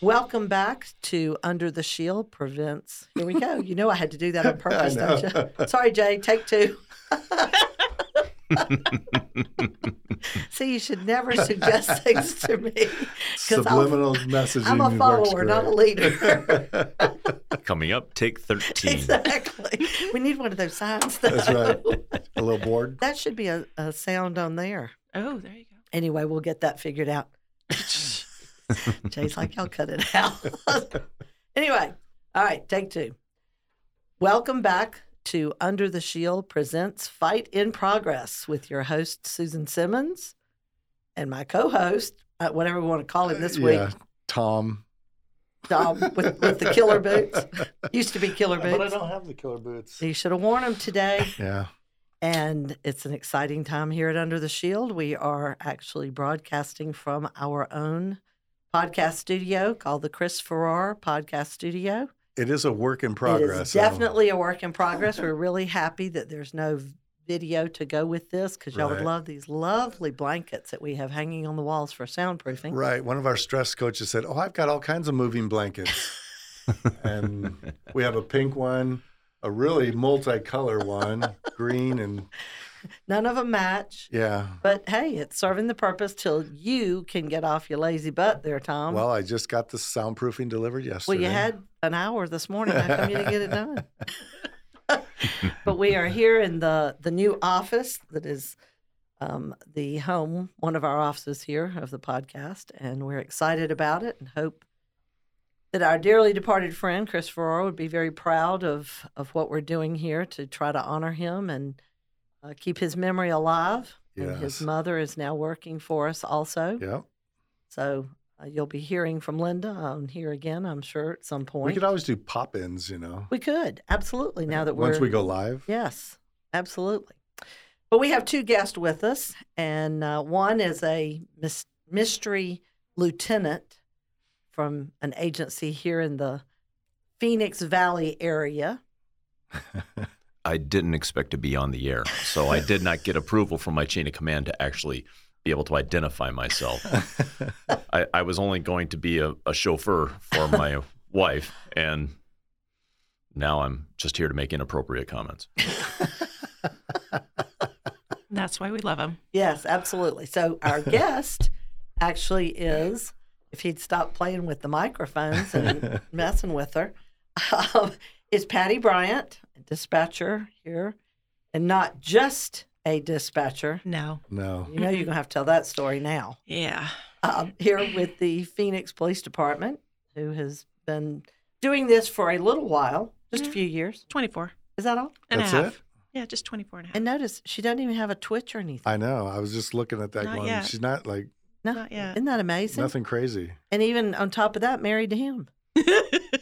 Welcome back to Under the Shield Prevents. Here we go. You know I had to do that on purpose, don't you? Sorry, Jay. Take two. See, you should never suggest things to me. 'cause I'll- messaging. I'm a follower, not a leader. Coming up, take 13. exactly. We need one of those signs. Though. That's right. A little bored. That should be a, a sound on there. Oh, there you go. Anyway, we'll get that figured out. Jay's like, y'all cut it out. anyway, all right, take two. Welcome back to Under the Shield presents Fight in Progress with your host, Susan Simmons, and my co host, uh, whatever we want to call him this week, Yeah, Tom. Dom, with, with the killer boots. Used to be killer boots. But I don't have the killer boots. You should have worn them today. Yeah. And it's an exciting time here at Under the Shield. We are actually broadcasting from our own podcast studio called the Chris Farrar Podcast Studio. It is a work in It progress. is so- definitely a work in progress. We're really happy that there's no video to go with this because y'all would love these lovely blankets that we have hanging on the walls for soundproofing. Right. One of our stress coaches said, Oh, I've got all kinds of moving blankets. and we have a pink one, a really multicolor one, green, and None of them match, yeah. but hey, it's serving the purpose till you can get off your lazy butt there, Tom. Well, I just got the soundproofing delivered yesterday. Well, you had an hour this morning. How come you didn't get it done? but we are here in the the new office that is um, the home, one of our offices here of the podcast, and we're excited about it and hope that our dearly departed friend Chris Farrar would be very proud of of what we're doing here to try to honor him and uh, keep his memory alive. And his mother is now working for us also. Yeah. So uh, you'll be hearing from Linda on here again, I'm sure, at some point. We could always do pop ins, you know. We could absolutely. Now that we're Once we go live. yes, absolutely. But we have two guests with us, and uh, one is a mys- mystery lieutenant from an agency here in the Phoenix Valley area. I didn't expect to be on the air, so I did not get approval from my chain of command to actually be able to identify myself. I, I was only going to be a, a chauffeur for my wife, and now I'm just here to make inappropriate comments. That's why we love him. Yes, absolutely. So our guest actually is, if he'd stop playing with the microphones and messing with her, um, is Patty Bryant, a dispatcher here, and not just a dispatcher. No. no. You know, you're gonna have to tell that story now. Yeah. Um, here with the Phoenix Police Department, who has been doing this for a little while, just a Mhm. few years. 24 Is that all? and That's a half. it? Yeah, just 24 and a half. And notice she doesn't even have a twitch or anything. I know. I was just looking at that Not going, yet. she's not like No, Not yet. isn't that amazing? nothing crazy. And even on top of that, married to him.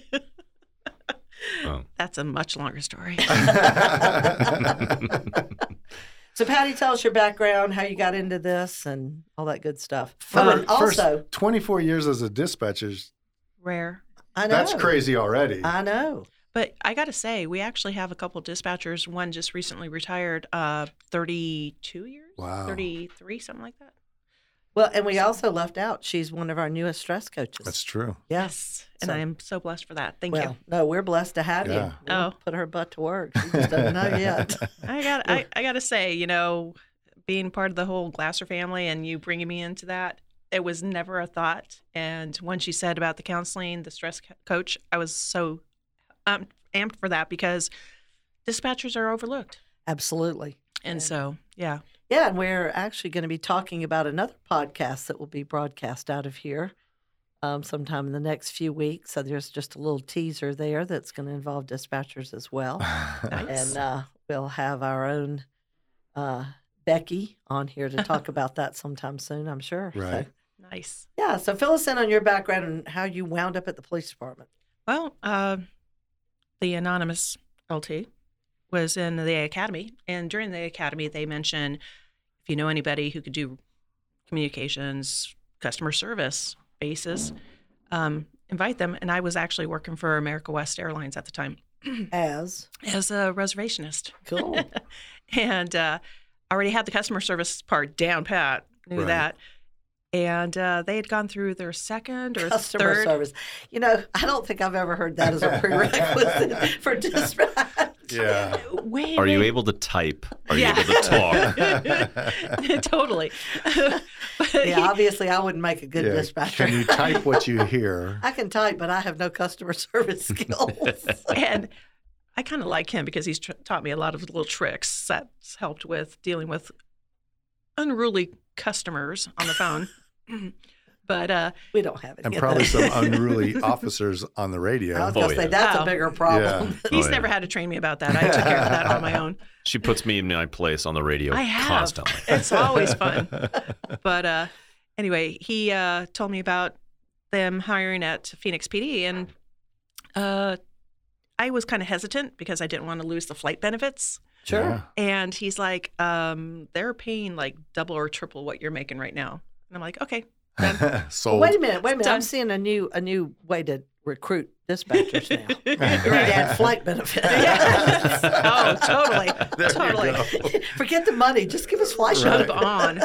Oh. That's a much longer story. So, Patty, tell us your background, how you got into this, and all that good stuff. For first also, 24 years as a dispatcher, Rare. I know that's crazy already. I know. But I got to say, we actually have a couple dispatchers. One just recently retired, uh, 32 years? Wow. 33, something like that. Well, and we also left out she's one of our newest stress coaches. That's true. yes. And So- I am so blessed for that. Thank you. well, no, we're blessed to have Yeah. you. We'll Oh. put her butt to work. She just doesn't know yet. I got I, I got to say, you know, being part of the whole Glasser family and you bringing me into that, it was never a thought. And when she said about the counseling, the stress co- coach, I was so um, amped for that because dispatchers are overlooked. Absolutely. And so, yeah. Yeah, and we're actually going to be talking about another podcast that will be broadcast out of here um, sometime in the next few weeks. So there's just a little teaser there that's going to involve dispatchers as well. Nice. and uh, we'll have our own uh, Becky on here to talk about that sometime soon, I'm sure. So, Right. Nice. yeah, so fill us in on your background and how you wound up at the police department. Well, uh, the anonymous LT was in the academy, and during the academy, they mentioned if you know anybody who could do communications, customer service bases, um, invite them. And I was actually working for America West Airlines at the time As as a reservationist, cool. and uh, already had the customer service part down pat. Knew Right. that. And uh, they had gone through their second or Customer third. service. You know, I don't think I've ever heard that as a prerequisite for dispatch. Yeah. Way, Are you able to type? Are Yeah. you able to talk? totally. Yeah, he- obviously, I wouldn't make a good Yeah. dispatcher. Can you type what you hear? I can type, but I have no customer service skills. and I kind of like him because he's tr- taught me a lot of little tricks that's helped with dealing with unruly customers on the phone. but uh, we don't have it. And of probably that. some unruly officers on the radio. I was going to Oh, say yeah. that's Oh. a bigger problem. he's Oh, never yeah. had to train me about that. I took care of that on my own. She puts me in my place on the radio I have. constantly. It's always fun. But uh, anyway, he uh, told me about them hiring at Phoenix PD, and uh, I was kind of hesitant because I didn't want to lose the flight benefits. Sure. And he's like, um, they're paying like double or triple what you're making right now. And I'm like, okay. Yeah. Sold. Wait a minute. Wait a minute. I'm seeing a new a new way to recruit dispatchers now. You need to Right. add flight benefits. Yes. Oh, totally. There totally. Forget the money. Just give us flight Right. Jump on.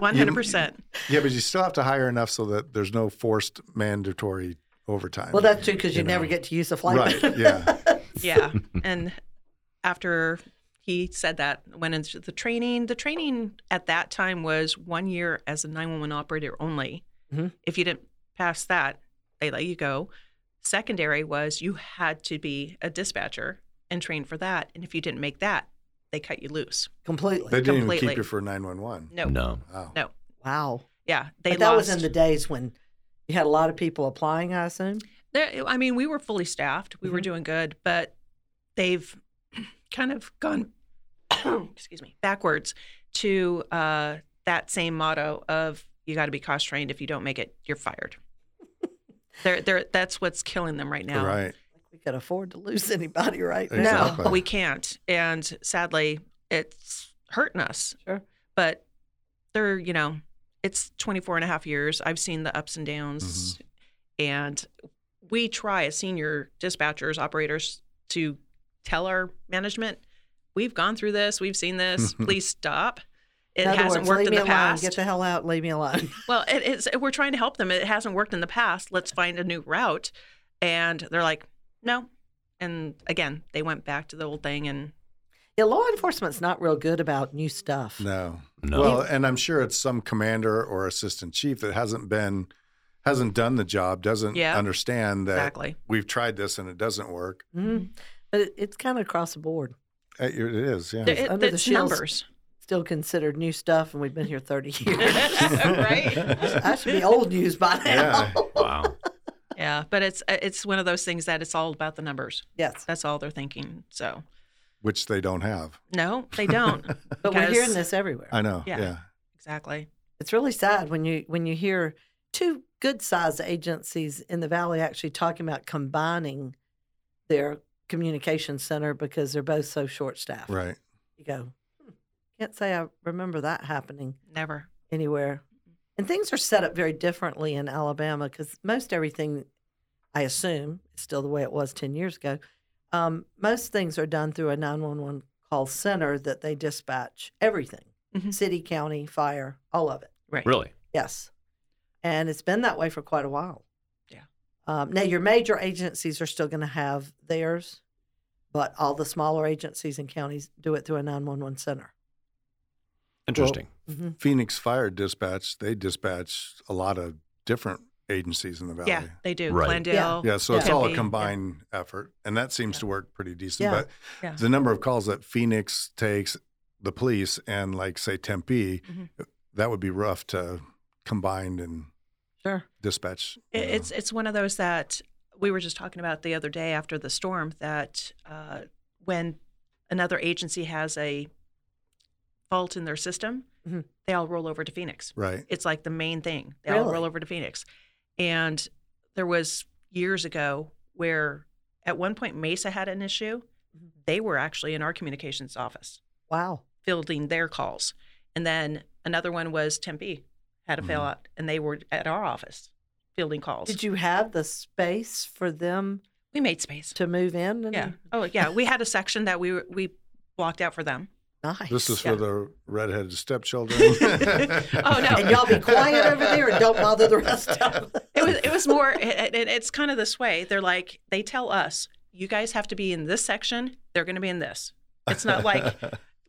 100%. Yeah, but you still have to hire enough so that there's no forced mandatory overtime. Well, that's true because you, You never know. get to use the flight Right, benefit. yeah. Yeah. And after he said that, went into the training. The training at that time was one year as a 911 operator only. Mhm. If you didn't pass that, they let you go. Secondary was you had to be a dispatcher and train for that. And if you didn't make that, they cut you loose. Completely. They didn't even keep you for 911. No. No. Wow. No. Wow. Yeah. They but that lost. was in the days when you had a lot of people applying, I assume. There, I mean, we were fully staffed. We were Mhm. doing good, but they've kind of gone, excuse me, backwards to uh, that same motto of you got to be cost trained. If you don't make it, you're fired. they're, they're, that's what's killing them right now. Right. We could afford to lose anybody right No, now. Exactly. we can't. And sadly, it's hurting us. Sure. But they're, you know, it's 24 and a half years. I've seen the ups and downs. And we try as senior dispatchers, operators, to tell our management, we've gone through this, we've seen this, please stop. It hasn't words, worked leave in me the alone. past. Get the hell out. Leave me alone. Well, it, it's we're trying to help them. It hasn't worked in the past. Let's find a new route. And they're like, no. And again, they went back to the old thing. And Yeah, law enforcement's not real good about new stuff. No. No. Well, and I'm sure it's some commander or assistant chief that hasn't been, hasn't done the job, doesn't Yeah. understand that exactly. we've tried this and it doesn't work. Mhm. But it, it's kind of across the board. Uh, It it is, yeah. It- it- under the it's shields. numbers. Still considered new stuff, and we've been here 30 years. right? I should be old news by now. Yeah. Wow. Yeah. But it's it's one of those things that it's all about the numbers. Yes. That's all they're thinking. So Which they don't have. no, they don't. But we're hearing this everywhere. I know. Yeah. Yeah. exactly. It's really sad when you when you hear two good sized agencies in the valley actually talking about combining their communication center because they're both so short staffed. Right. You go, hmm, can't say I remember that happening Never. anywhere. And things are set up very differently in Alabama because most everything, I assume, is still the way it was 10 years ago. Um, most things are done through a 911 call center that they dispatch everything Mhm. city, county, fire, all of it. Right. Really? Yes. And it's been that way for quite a while. Yeah. Um, now, your major agencies are still going to have theirs, but all the smaller agencies and counties do it through a 911 center. Interesting. hmm Phoenix Fire Dispatch, they dispatch a lot of different agencies in the valley. Yeah, they do. Right. Glendale. Yeah, so it's all a Tempe, yeah. combined effort, and that seems to work pretty decent. Yeah. But Yeah. the number of calls that Phoenix takes, the police, and like say Tempe, Mhm. that would be rough to combine and Sure. dispatch. It- It's it's one of those that we were just talking about the other day after the storm that uh, when another agency has a fault in their system, Mhm. they all roll over to Phoenix. right. It's like the main thing. They all roll over to Phoenix. And there was years ago where at one point Mesa had an issue. Mhm. they were actually in our communications office Wow. fielding their calls. And then another one was Tempe had a fail mm-hmm. out, and they were at our office fielding calls. Did you have the space for them we made space. to move in? And, Yeah. Oh, yeah. We had a section that we we blocked out for them. Nice. This is Yeah. for the redheaded stepchildren. Oh, oh no. and y'all be quiet over there and don't bother the rest of them. it was it was more it, it, it's kind of this way they're like they tell us you guys have to be in this section they're going to be in this it's not like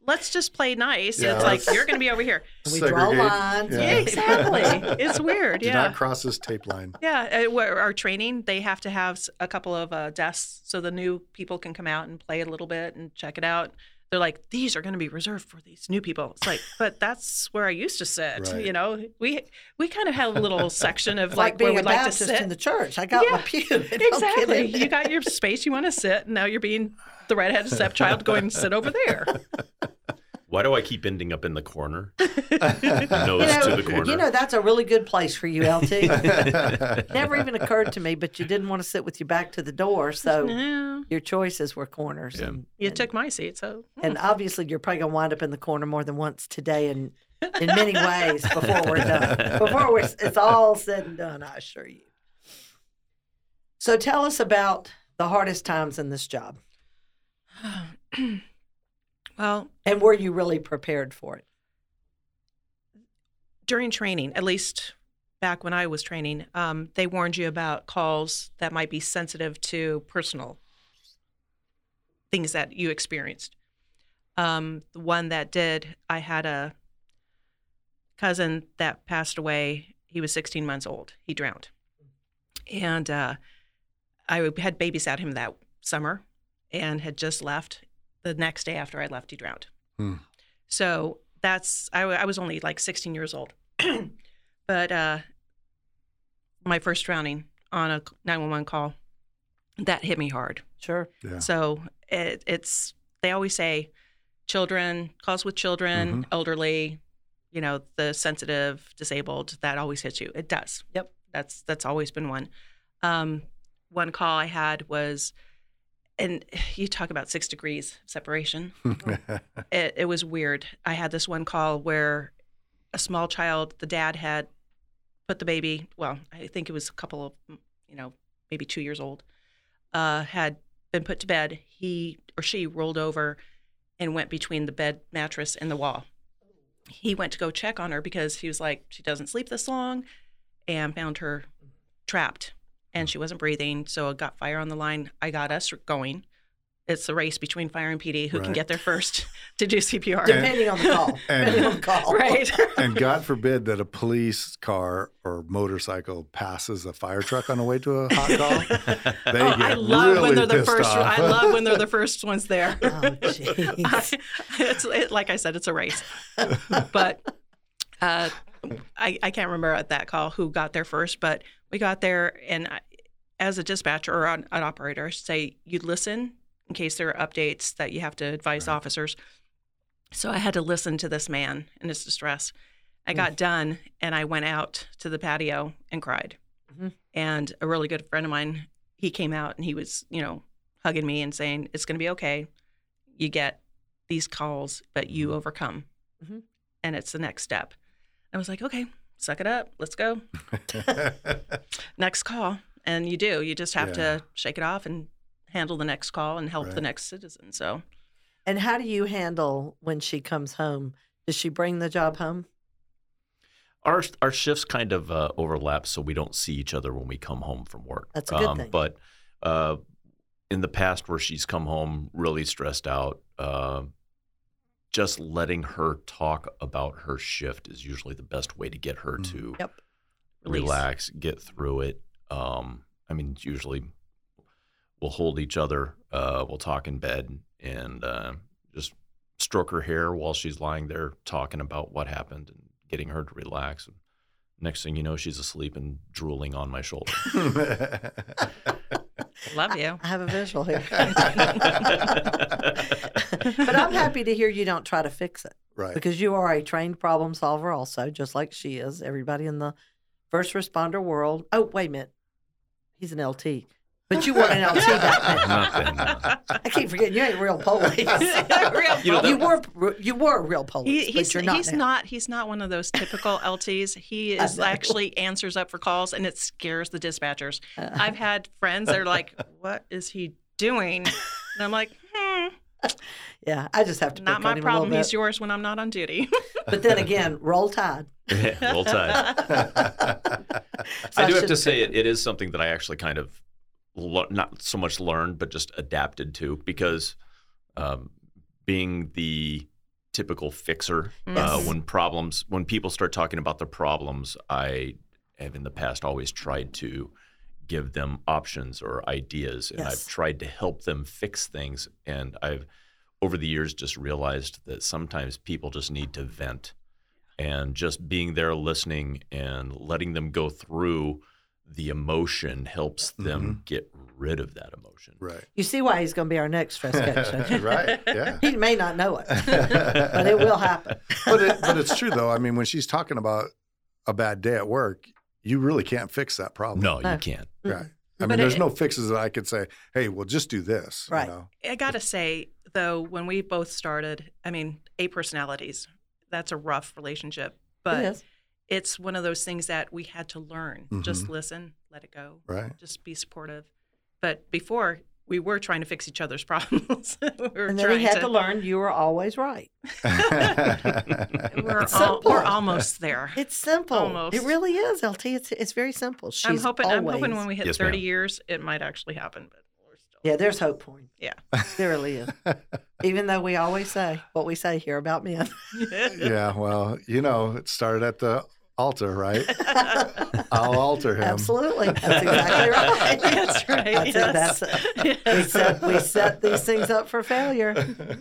let's just play nice. Yeah, it's like you're going to be over here. We draw lines. Yeah. yeah, exactly. It's weird Do yeah. not cross this tape line. yeah uh, our training they have to have a couple of uh, desks so the new people can come out and play a little bit and check it out they're like these are going to be reserved for these new people it's like but that's where i used to sit Right. you know we we kind of have a little section of like, like where being a we'd like to sit in the church. I got my pew. Don't get in Exactly. You got your space you want to sit, and now you're being the redheaded stepchild going and sit over there. Why do I keep ending up in the corner? Nose You know, to the corner. you know that's a really good place for you, LT. Never even occurred to me, but you didn't want to sit with your back to the door, so Yeah. your choices were corners. Yeah. And, You and, took my seat, so and obviously you're probably gonna wind up in the corner more than once today, and in many ways before we're done. Before we're, it's all said and done, I assure you. So tell us about the hardest times in this job, well, and were you really prepared for it? during training, at least back when I was training, um, they warned you about calls that might be sensitive to personal things that you experienced. Um, the one that did, I had a cousin that passed away. He was 16 months old. He drowned. And uh, I had babysat him that summer and had just left. The next day after I left, he drowned. Hmm. So that's, I was only like 16 years old. but uh, my first drowning on a 911 call, that hit me hard. Sure. Yeah. So it, it's they always say children calls with children, elderly, you know, the sensitive, disabled. That always hits you. It does. Yep. That's that's always been one. Um, one call I had was, and you talk about six degrees separation. It, it was weird. I had this one call where a small child, the dad had put the baby. Well, I think it was a couple of, you know, maybe two years old. Uh, had been put to bed. He or she rolled over and went between the bed mattress and the wall. He went to go check on her because he was like, she doesn't sleep this long, and found her trapped and she wasn't breathing. So it got fire on the line. I got us going. It's a race between fire and PD who can get there first to do CPR. Depending on the call. and- Depending on the call. right. and God forbid that a police car or motorcycle passes a fire truck on the way to a hot call. They Oh, get I love really when they're the first. off. I love when they're the first ones there. Oh, jeez. it's it, like I said, it's a race. But uh, I I can't remember at that call who got there first, but we got there, and I, as a dispatcher or an, an operator, I should say you listen in case there are updates that you have to advise officers. So I had to listen to this man in his distress. I got done, and I went out to the patio and cried. Mhm. And a really good friend of mine, he came out and he was, you know, hugging me and saying, "It's going to be okay. You get these calls, but you overcome, Mhm. and it's the next step." I was like, "Okay, suck it up. Let's go. Next call." And you do. You just have Yeah. to shake it off and handle the next call and help the next citizen. So And how do you handle when she comes home? Does she bring the job home? our our shifts kind of uh, overlap, so we don't see each other when we come home from work. Um, That's a good thing. But uh, in the past, where she's come home really stressed out, uh, just letting her talk about her shift is usually the best way to get her Mm. to Yep. Relax, get through it. Um, I mean, usually we'll hold each other, uh, we'll talk in bed, and uh, just stroke her hair while she's lying there talking about what happened and getting her to relax. And next thing you know, she's asleep and drooling on my shoulder. love you. I have a visual here. but I'm happy to hear you don't try to fix it right. because you are a trained problem solver, also, just like she is. Everybody in the first responder world. Oh, wait a minute. He's an LT. But you weren't an LT back then. Not. I keep forgetting you ain't real police. Real You know, you were you were a real police, He, he's but you're not he's now. not he's not one of those typical LTs. He is actually answers up for calls, and it scares the dispatchers. I've had friends that are like, "What is he doing?" And I'm like, "Hmm, Yeah, I just have to not pick my on him problem. A little He's yours when I'm not on duty." But then again, roll tide. Roll Tide. So I do have to say it, it is something that I actually kind of le- not so much learned, but just adapted to because um, being the typical fixer uh, when problems when people start talking about their problems, I have in the past always tried to give them options or ideas, and Yes. I've tried to help them fix things, and I've over the years just realized that sometimes people just need to vent and just being there listening and letting them go through the emotion helps them mm-hmm. get rid of that emotion. Right. You see why he's going to be our next stress coach. right. Yeah. he may not know it, but it will happen. but it, but it's true though. I mean, when she's talking about a bad day at work, you really can't fix that problem. No, No. you can't. Mm-hmm. Right. I But mean, there's it- no fixes that I could say, hey, well, just do this. you Right. know? I gotta say though, when we both started, I mean, eight personalities. That's a rough relationship, but it it's one of those things that we had to learn. Just mm-hmm. listen, let it go, Right. just be supportive. But before, we were trying to fix each other's problems. we were And then trying he had to learn you were always right. We're, It's al- simple. we're almost there. It's simple. Almost. It really is, LT. It's it's very simple. She's I'm hoping. I'm hoping when we hit Yes, 30 ma'am. years, it might actually happen. But we're still. Yeah, there's hope for him. Yeah. There really is. Even though we always say what we say here about men. yeah. Well, you know, it started at the altar, right? I'll alter him. Absolutely. That's exactly right. That's right. That's it. yes. That's it. We set, we set these things up for failure.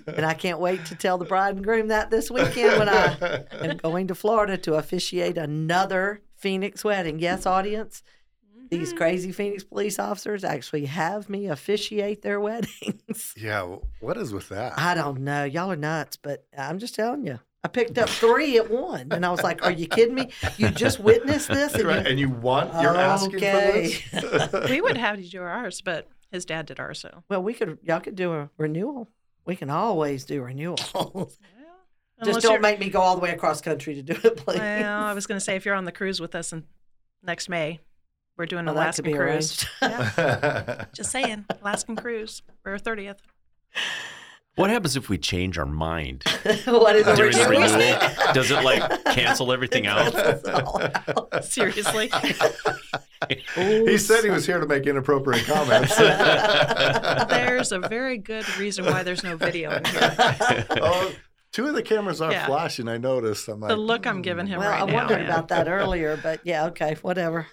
And I can't wait to tell the bride and groom that this weekend when I am going to Florida to officiate another Phoenix wedding. Yes, audience, these mm-hmm. crazy Phoenix police officers actually have me officiate their weddings. Yeah. What is with that? I don't know. Y'all are nuts, but I'm just telling you. I picked up three at one, and I was like, "Are you kidding me? You just witnessed this, and right. you, And you want, you're asking for this? we would have you do ours, but his dad did ours, so. well, we could, y'all could do a renewal. We can always do renewals. just Unless don't make me go all the way across country to do it, please. Well, I was going to say if you're on the cruise with us in next May, we're doing an Well, Alaskan cruise. Yeah, just saying, Alaskan cruise for our 30th. What happens if we change our mind what is the during the renewal? renewal? Does it like cancel everything out? Cancels it all out. Seriously. he said he was here to make inappropriate comments. There's a very good reason why there's no video in here. oh, two of the cameras are Yeah. flashing. I noticed. I'm like, The look I'm giving him Well, right I now. wondered man. about that earlier, but yeah, okay, whatever.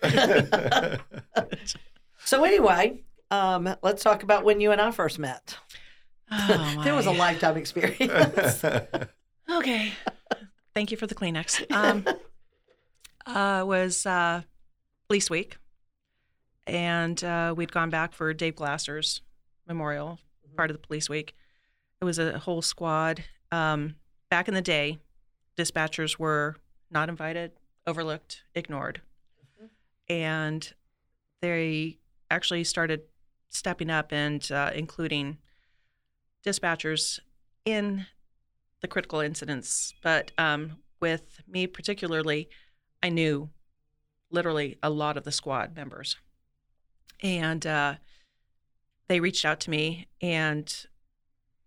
so anyway, um, let's talk about when you and I first met. Oh, There was a lifetime experience. Okay. Thank you for the Kleenex. Um, uh, was uh, Police Week, and uh, we'd gone back for Dave Glasser's memorial, part of the Police Week. It was a whole squad. Um, back in the day, dispatchers were not invited, overlooked, ignored, and they actually started stepping up and uh, including dispatchers in the critical incidents. But um, with me particularly, I knew literally a lot of the squad members. And uh, they reached out to me and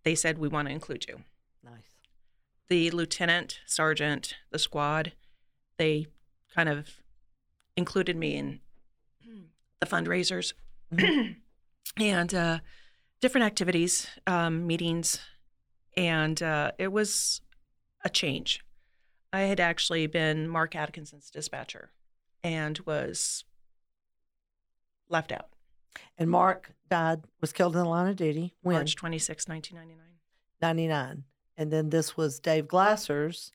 they said, We want to include you. nice. The lieutenant, sergeant, the squad, they kind of included me in the fundraisers and uh, different activities, um, meetings, and uh, it was a change. I had actually been Marc Atkinson's dispatcher and was left out And Marc died, was killed in the line of duty when March 26, 1999. 99. And then this was Dave Glasser's.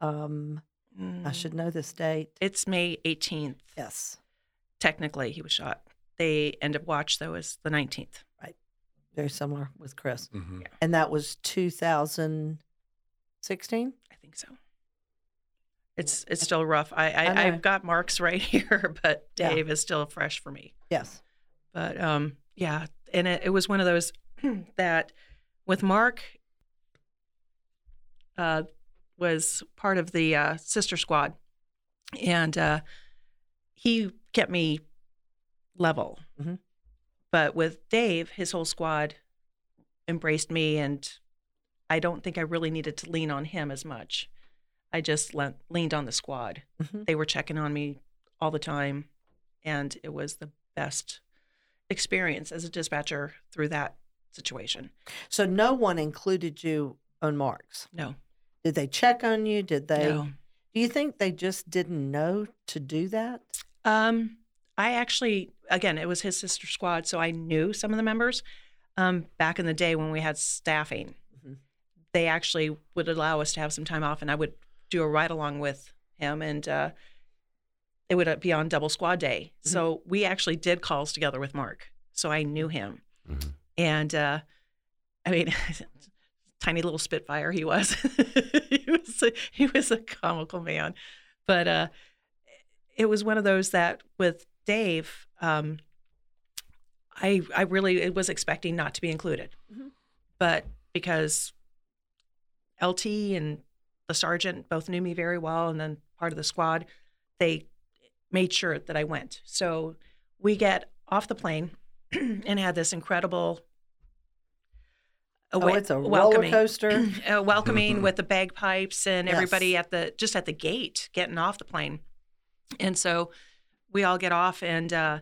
Um, I Mm, should know this date. It's May 18th. Yes, Technically, he was shot. The end of watch, though, is the 19th. Very similar with Chris. Mhm. And that was 2016. I think so. It's it's still rough. I, I, I I've got marks right here, but Yeah. Dave is still fresh for me. Yes. But um, yeah, and it, it was one of those that with Marc uh, was part of the uh, sister squad, and uh, he kept me level. Mhm. But with Dave, his whole squad embraced me, and I don't think I really needed to lean on him as much. I just le- leaned on the squad. Mhm. They were checking on me all the time, and it was the best experience as a dispatcher through that situation. So no one included you on marks. No, Did they check on you? Did they? no. Do you think they just didn't know to do that? Um, I actually, again, it was his sister squad, so I knew some of the members. Um, back in the day when we had staffing, Mhm. they actually would allow us to have some time off, and I would do a ride along with him, and uh, it would uh, be on double squad day. So we actually did calls together with Marc, so I knew him, Mhm. and uh, I mean. Tiny little spitfire he was. he was a, he was a comical man, but uh, it was one of those that with Dave, um, I I really was expecting not to be included, Mhm. but because LT and the sergeant both knew me very well, and then part of the squad, they made sure that I went. So we get off the plane and had this incredible. Oh, awa- it's a roller welcoming- coaster. uh, welcoming with the bagpipes and Yes. everybody at the just at the gate getting off the plane. And so we all get off and uh,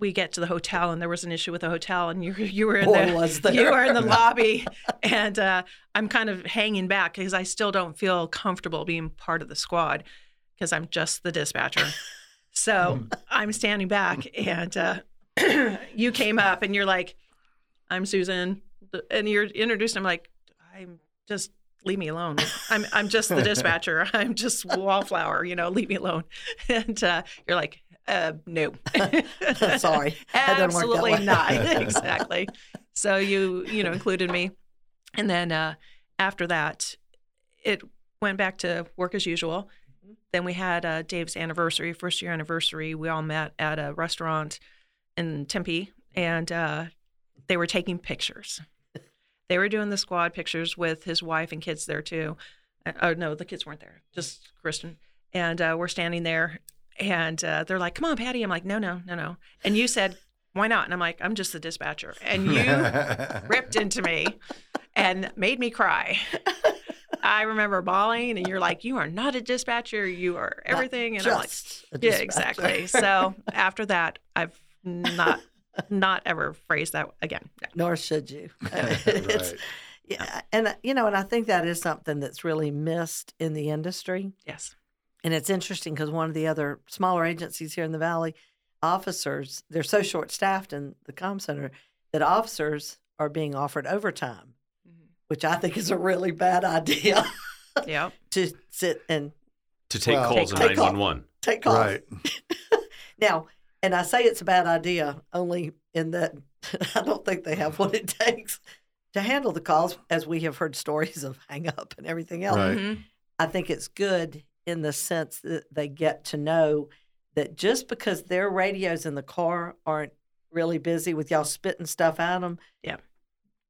we get to the hotel and there was an issue with the hotel and you you were in the you were in the lobby and uh, I'm kind of hanging back because I still don't feel comfortable being part of the squad because I'm just the dispatcher. So I'm standing back and uh, you came up and you're like, I'm Susan. And you're introduced. I'm like, I'm just leave me alone. I'm I'm just the dispatcher. I'm just wallflower. You know, leave me alone. And uh, you're like, uh, no. Sorry, that doesn't work that absolutely not. exactly. So you you know included me, and then uh, after that, it went back to work as usual. Then we had uh, Dave's anniversary, first year anniversary. We all met at a restaurant in Tempe, and uh, they were taking pictures. They were doing the squad pictures with his wife and kids there too. Uh, oh no, the kids weren't there, just Kristen. And uh, we're standing there, and uh, they're like, "Come on, Patty." I'm like, "No, no, no, no." And you said, "Why not?" And I'm like, "I'm just the dispatcher." And you ripped into me and made me cry. I remember bawling, and you're like, "You are not a dispatcher. You are Not everything." And I'm like, "Yeah, exactly." So after that, I've not not ever phrase that again. Nor should you. It's- right. yeah, and uh, you know, and I think that is something that's really missed in the industry. Yes. And it's interesting because one of the other smaller agencies here in the valley, officers, they're so short staffed in the comm center that officers are being offered overtime, which I think is a really bad idea yeah. to sit and To take Well- calls in Take call. 911. take calls. Right. Now, and I say it's a bad idea only in that I don't think they have what it takes to handle the calls, as we have heard stories of hang up and everything else. Right. Mhm. I think it's good in the sense that they get to know that just because their radios in the car aren't really busy with y'all spitting stuff at them, Yeah.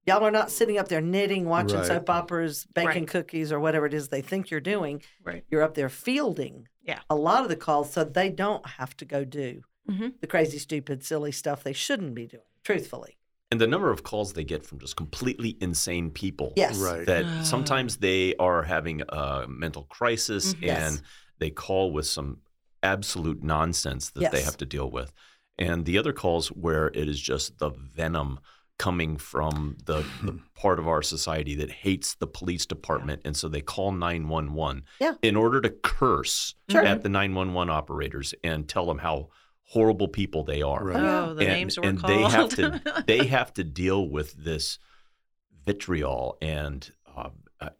y'all are not sitting up there knitting, watching Right. soap operas, baking Right. cookies, or whatever it is they think you're doing. Right. You're up there fielding Yeah. a lot of the calls so they don't have to go do Mhm. the crazy, stupid, silly stuff they shouldn't be doing, truthfully. And the number of calls they get from just completely insane people. Yes. Right. That Ah. sometimes they are having a mental crisis Mhm. and Yes. they call with some absolute nonsense that they have to deal with. And the other calls where it is just the venom coming from the, the part of our society that hates the police department. And so they call 911 Yeah. in order to curse Sure. at the 911 operators and tell them how horrible people they are. Right. Oh, the and, names were and called. they have to they have to deal with this vitriol and uh,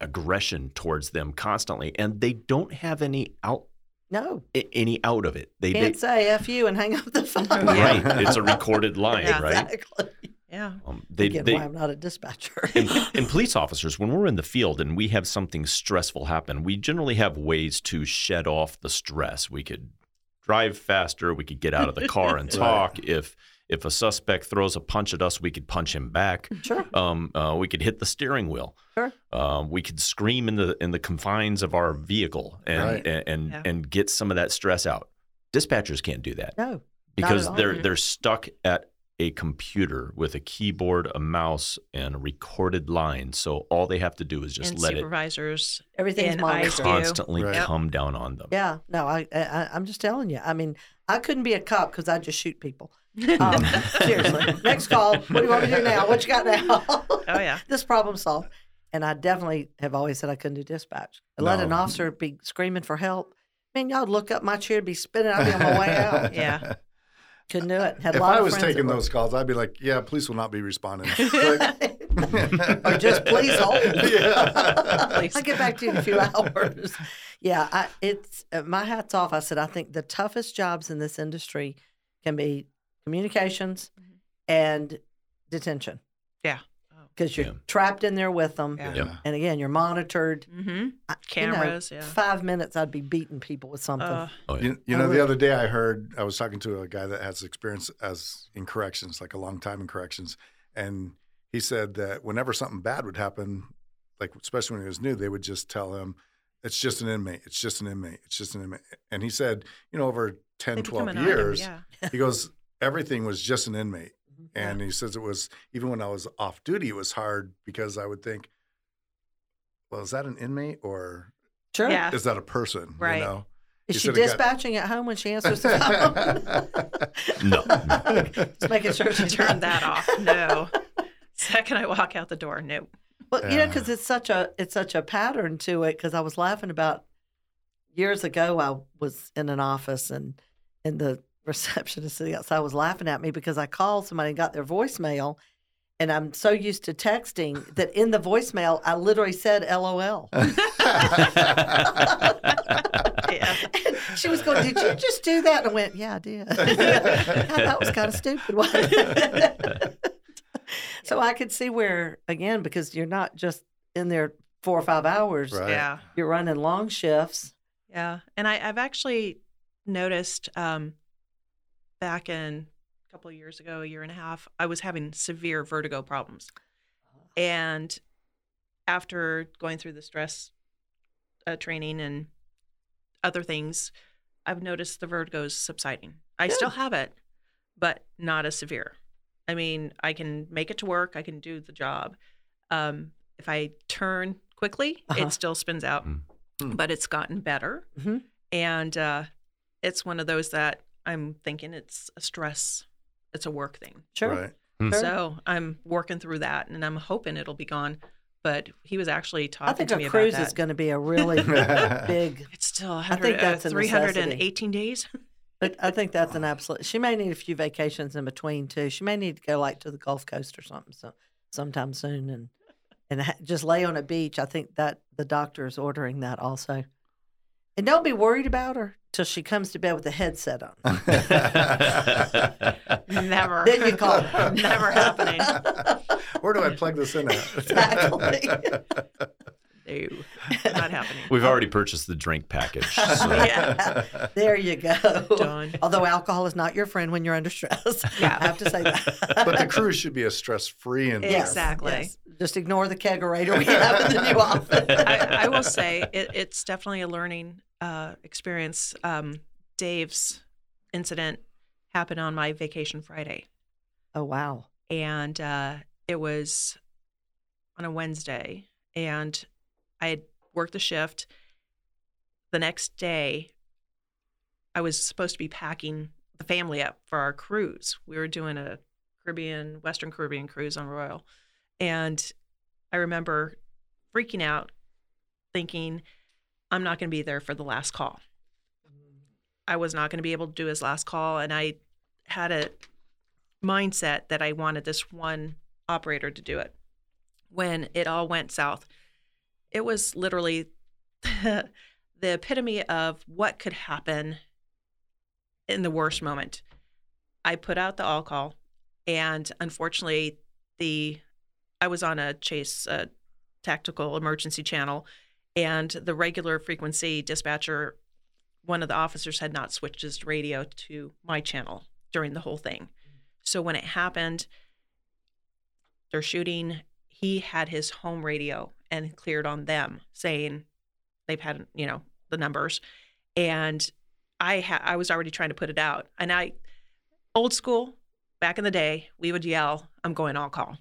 aggression towards them constantly, and they don't have any out No, a- any out of it. They, can't they say F you and hang up the phone. Right. It's a recorded line, Yeah. right? Exactly. yeah. Um, they, Again, they, why I'm not a dispatcher. and, and police officers, when we're in the field and we have something stressful happen, we generally have ways to shed off the stress. We could drive faster. We could get out of the car and Right. talk. If If a suspect throws a punch at us, we could punch him back. Sure. Um, uh, we could hit the steering wheel. Sure. Um, we could scream in the in the confines of our vehicle and Right. and and, Yeah. and get some of that stress out. Dispatchers can't do that No. because they're they're stuck at a computer with a keyboard, a mouse, and a recorded line. So all they have to do is just and let it supervisors. Everything's And monitored. constantly Right. come down on them. Yeah. No, I, I I'm just telling you. I mean, I couldn't be a cop because I just shoot people. Um, seriously. Next call. What do you want me to do now? What you got now? Oh yeah. this problem solved. And I definitely have always said I couldn't do dispatch. I let an officer be screaming for help. Man, y'all look up my chair, be spinning. I'd be on my way out. Yeah. Couldn't do it. Had a If lot I was friends taking those calls, I'd be like, "Yeah, police will not be responding." Click. or just please hold. Yeah. Please. I'll get back to you in a few hours. Yeah, I, it's uh, my hat's off. I said I think the toughest jobs in this industry can be communications Mhm. and detention Yeah. Because you're Yeah. trapped in there with them, Yeah. Yeah. and again you're monitored. Mm-hmm. I- you know, Cameras. yeah. Five minutes, I'd be beating people with something. Uh, Oh, yeah. You, you know, would. the other day I heard I was talking to a guy that has experience as in corrections, like a long time in corrections, and he said that whenever something bad would happen, like especially when he was new, they would just tell him, "It's just an inmate. It's just an inmate. It's just an inmate." And he said, you know, over 10, they 12 become an item, years, Yeah. he goes, everything was just an inmate. And he says it was even when I was off duty, it was hard because I would think, well, is that an inmate or sure. Yeah. is that a person? Right. You know? Is He she said it got- dispatching at home when she answers the phone? No. Just making sure she turned that off. No. Second I walk out the door, no. Well, you know, because it's such a it's such a pattern to it. Because I was laughing about years ago. I was in an office and and the receptionist sitting outside was laughing at me because I called somebody and got their voicemail, and I'm so used to texting that in the voicemail I literally said "LOL." Yeah. And she was going, "Did you just do that?" And I went, "Yeah, I did." God, that was kind of stupid. so I could see where again because you're not just in there four or five hours. Right. Yeah. You're running long shifts. Yeah. And I, I've actually noticed um, back in a couple of years ago, a year and a half, I was having severe vertigo problems. And after going through the stress uh, training and other things, I've noticed the vertigo's subsiding. I still have it, but not as severe. I mean, I can make it to work, I can do the job. Um, if I turn quickly, Uh-huh. it still spins out, Mm. Hmm. but it's gotten better. Mhm. And uh, it's one of those that I'm thinking it's a stress, it's a work thing. Sure. Right. Hmm. So I'm working through that, and I'm hoping it'll be gone. But he was actually talking I think to a cruise is going to be a really big. It's still I think that's uh, a 318 days. But I think that's an absolute. She may need a few vacations in between too. She may need to go like to the Gulf Coast or something so sometime soon and and ha- just lay on a beach. I think that the doctor is ordering that also. And don't be worried about her till she comes to bed with a headset on. Never. Then you call her. Never happening. Where do I plug this in at? Exactly. No, not happening. We've already purchased the drink package. So. Yeah. there you go. Done. Although alcohol is not your friend when you're under stress. Yeah. I have to say that. but the cruise should be a stress-free and Yes, Exactly. yes. Just ignore the kegerator we have in the new office. I, I will say it, it's definitely a learning uh, experience. Um, Dave's incident happened on my vacation Friday, Oh wow. and uh, it was on a Wednesday, and I had worked the shift. The next day, I was supposed to be packing the family up for our cruise. We were doing a Caribbean, Western Caribbean cruise on Royal. And I remember freaking out, thinking, I'm not going to be there for the last call. I was not going to be able to do his last call. And I had a mindset that I wanted this one operator to do it. When it all went south, it was literally the epitome of what could happen in the worst moment. I put out the all call, and unfortunately, the I was on a chase uh, tactical emergency channel, and the regular frequency dispatcher, one of the officers had not switched his radio to my channel during the whole thing. So when it happened, they're shooting. He had his home radio and cleared on them, saying they've had you know the numbers, and I ha- I was already trying to put it out, and I old school back in the day we would yell, "I'm going all call."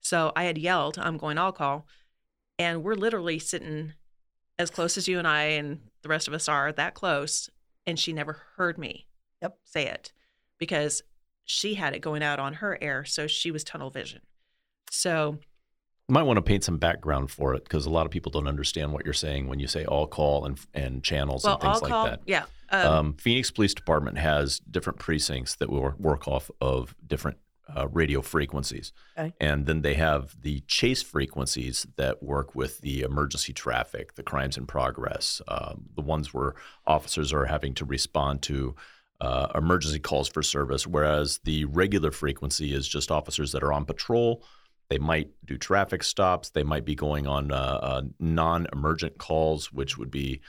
So I had yelled, "I'm going all call," and we're literally sitting as close as you and I and the rest of us are that close, and she never heard me Yep. say it because she had it going out on her air, so she was tunnel vision. So You might want to paint some background for it because a lot of people don't understand what you're saying when you say all call and and channels well, and things like call, that. yeah. Um, Um, Phoenix Police Department has different precincts that will work off of different uh, radio frequencies. Okay. And then they have the chase frequencies that work with the emergency traffic, the crimes in progress, um, the ones where officers are having to respond to uh, emergency calls for service, whereas the regular frequency is just officers that are on patrol. They might do traffic stops. They might be going on uh, uh, non emergent calls, which would be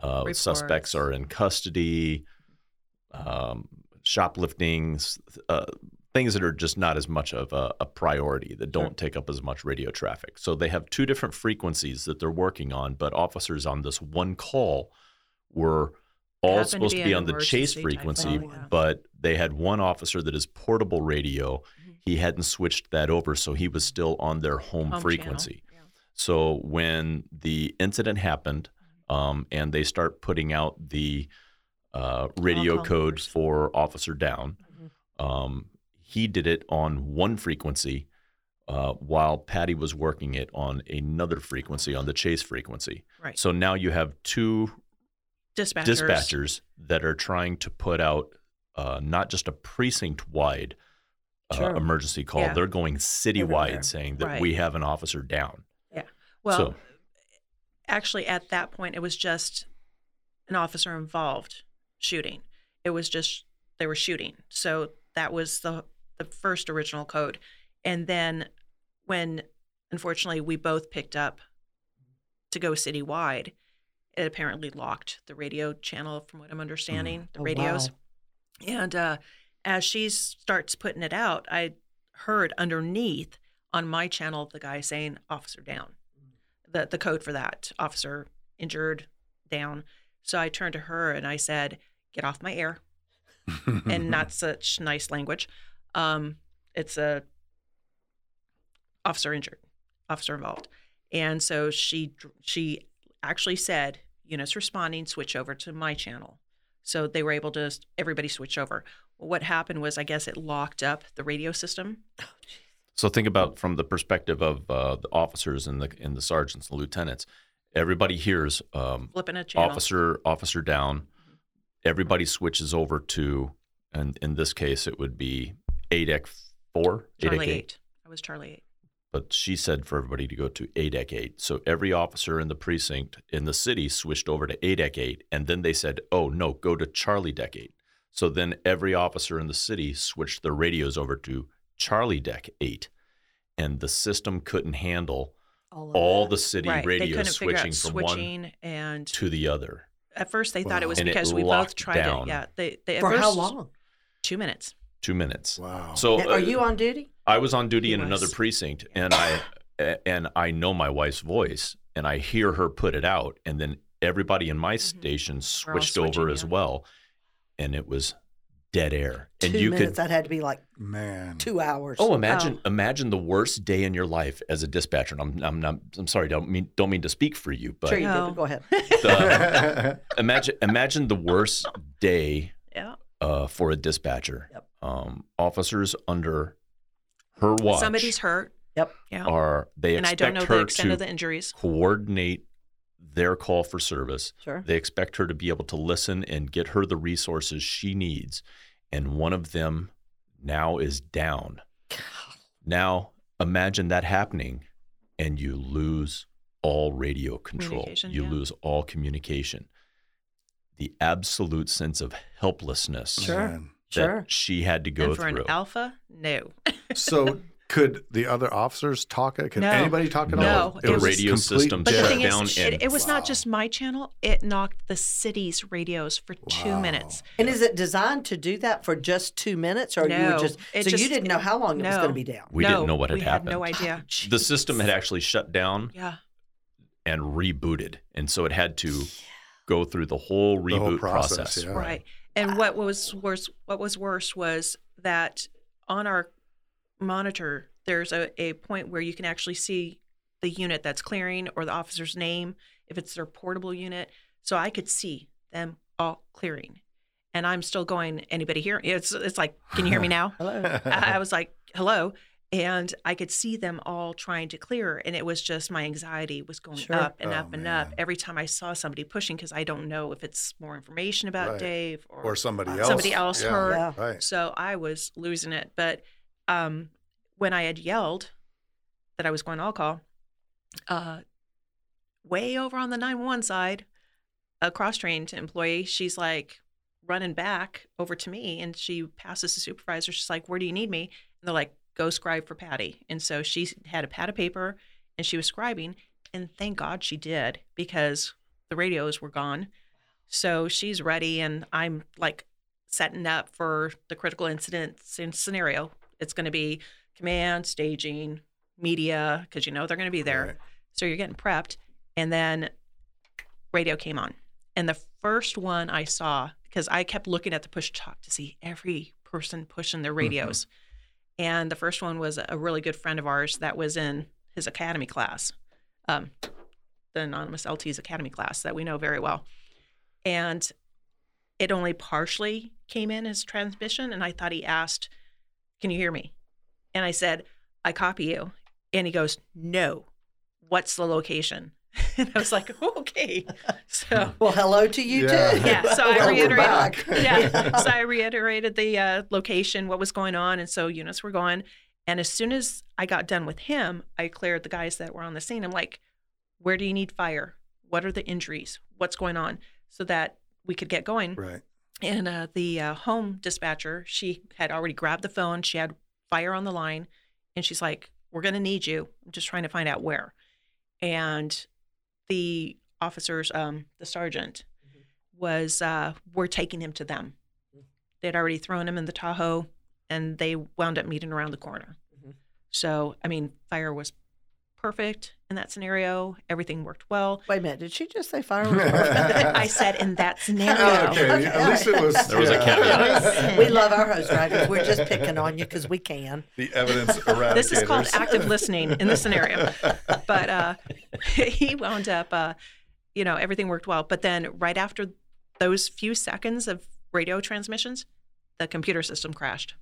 uh, suspects are in custody, um, shoplifting, uh, things that are just not as much of a, a priority that don't take up as much radio traffic. So they have two different frequencies that they're working on, but officers on this one call were all Happened to supposed to be be on the chase frequency, thing, yeah. but they had one officer that is portable radio. Mhm. He hadn't switched that over, so he was still on their home, home frequency. yeah. So when the incident happened, um, and they start putting out the uh, radio call code numbers. for officer down, Mhm. um, he did it on one frequency, uh, while Patty was working it on another frequency on the chase frequency. Right. So now you have two Dispatchers. dispatchers that are trying to put out uh, not just a precinct wide uh, emergency call, Yeah. they're going citywide Everywhere. saying that Right. we have an officer down. Yeah. Well, So- actually, at that point, it was just an officer involved shooting. It was just they were shooting. So that was the the first original code, and then when unfortunately we both picked up to go citywide, it apparently locked the radio channel, from what I'm understanding, the Oh, radios. wow. And uh, as she starts putting it out, I heard underneath on my channel the guy saying "officer down," the the code for that officer injured down. So I turned to her and I said, "Get off my air," and not such nice language. Um, it's a officer injured, officer involved, and so she she actually said, "Units responding, switch over to my channel." So they were able to everybody switch over. What happened was, I guess it locked up the radio system. So think about from the perspective of uh, the officers and the and the sergeants and lieutenants. Everybody hears um, flipping a channel. officer officer down. Everybody switches over to, and in this case, it would be ADEC four, Charlie ADEC eight. I was Charlie eight. but she said for everybody to go to ADEC 8. So every officer in the precinct in the city switched over to ADEC 8, and then they said, oh, no, go to Charlie Deck 8. So then every officer in the city switched their radios over to Charlie Deck 8, and the system couldn't handle All, all the city right. radios couldn't switching out from one and to the other. at first they thought it was And it because we both tried down. it. Yeah, they, they at For how long? Two minutes. Two minutes. wow. So Are uh, you on duty? I was on duty He in another precinct, and I and I know my wife's voice, and I hear her put it out, and then everybody in my station Mm-hmm. We're switched over as yeah. well, and it was dead air, and you minutes. could. That had to be like Man. two hours. Oh, imagine imagine the worst day in your life as a dispatcher. And I'm I'm not I'm sorry, don't mean don't mean to speak for you, but sure you did. No. but Go ahead. the- imagine imagine the worst day Yeah. uh, for a dispatcher. Yep. Um, officers under her watch Somebody's hurt. Yep. Yeah. are they and I don't know her the extent to of the injuries. coordinate their call for service. Sure. They expect her to be able to listen and get her the resources she needs. And one of them now is down. Now, imagine that happening and you lose all radio control. You yeah. lose all communication. The absolute sense of helplessness Sure. Man. that Sure. she had to go and for through. an alpha, no. So Could the other officers talk it? Could No. anybody talk at all? No, the it radio system But shut thing down is, and it, it was Wow. not just my channel. It knocked the city's radios for two minutes. And is it designed to do that for just two minutes, or you were just it so you didn't know how long it was going to be down? we no, didn't know what had we happened. had no idea. the system had actually shut down Yeah. and rebooted, and so it had to go through the whole The reboot whole process, process. yeah. Right. And what was worse what was worse was that on our monitor there's a, a point where you can actually see the unit that's clearing or the officer's name if it's their portable unit. So I could see them all clearing. And I'm still going, anybody here? It's it's like, can you hear me now? Hello. I I was like, hello. And I could see them all trying to clear. And it was just my anxiety was going Sure. up and Oh, up and up every time I saw somebody pushing because I don't know if it's more information about Right. Dave or, or somebody uh, else. somebody else yeah. heard. Yeah. Right. So I was losing it. But um, when I had yelled that I was going all call, uh, way over on the 911 side, a cross trained employee, she's like running back over to me and she passes the supervisor. She's like, Where do you need me? And they're like, Go scribe for Patty. And so she had a pad of paper and she was scribing. And thank God she did because the radios were gone. So she's ready and I'm like setting up for the critical incident scenario. It's going to be command, staging, media, because you know they're going to be there. Right. So you're getting prepped. And then radio came on. And the first one I saw, because I kept looking at the push talk to see every person pushing their mm-hmm. radios. And the first one was a really good friend of ours that was in his academy class, um, the Anonymous LT's academy class that we know very well. And it only partially came in as transmission. And I thought he asked, Can you hear me? And I said, I copy you. And he goes, No. What's the location? And I was like, okay. So Well, hello to you Yeah. too. yeah, so I Welcome reiterated. back. Yeah, so I reiterated the uh, location, what was going on, and so units were going. And as soon as I got done with him, I cleared the guys that were on the scene. I'm like, where do you need fire? What are the injuries? What's going on? So that we could get going. Right. And uh, the uh, home dispatcher, she had already grabbed the phone. She had fire on the line, and she's like, "We're going to need you. I'm just trying to find out where." And the officers, um, the sergeant, was, uh, "We're taking him to them." They'd already thrown him in the Tahoe, and they wound up meeting around the corner. Mhm. So, I mean, fire was perfect in that scenario. Everything worked well. Wait a minute. Did she just say fire? I said in that scenario. Oh, okay. Okay, At least it was. There was a caveat. We love our host drivers. We're just picking on you because we can. The evidence eradicators. This is called active listening in this scenario. But uh, he wound up, uh, you know, everything worked well. But then right after those few seconds of radio transmissions, the computer system crashed.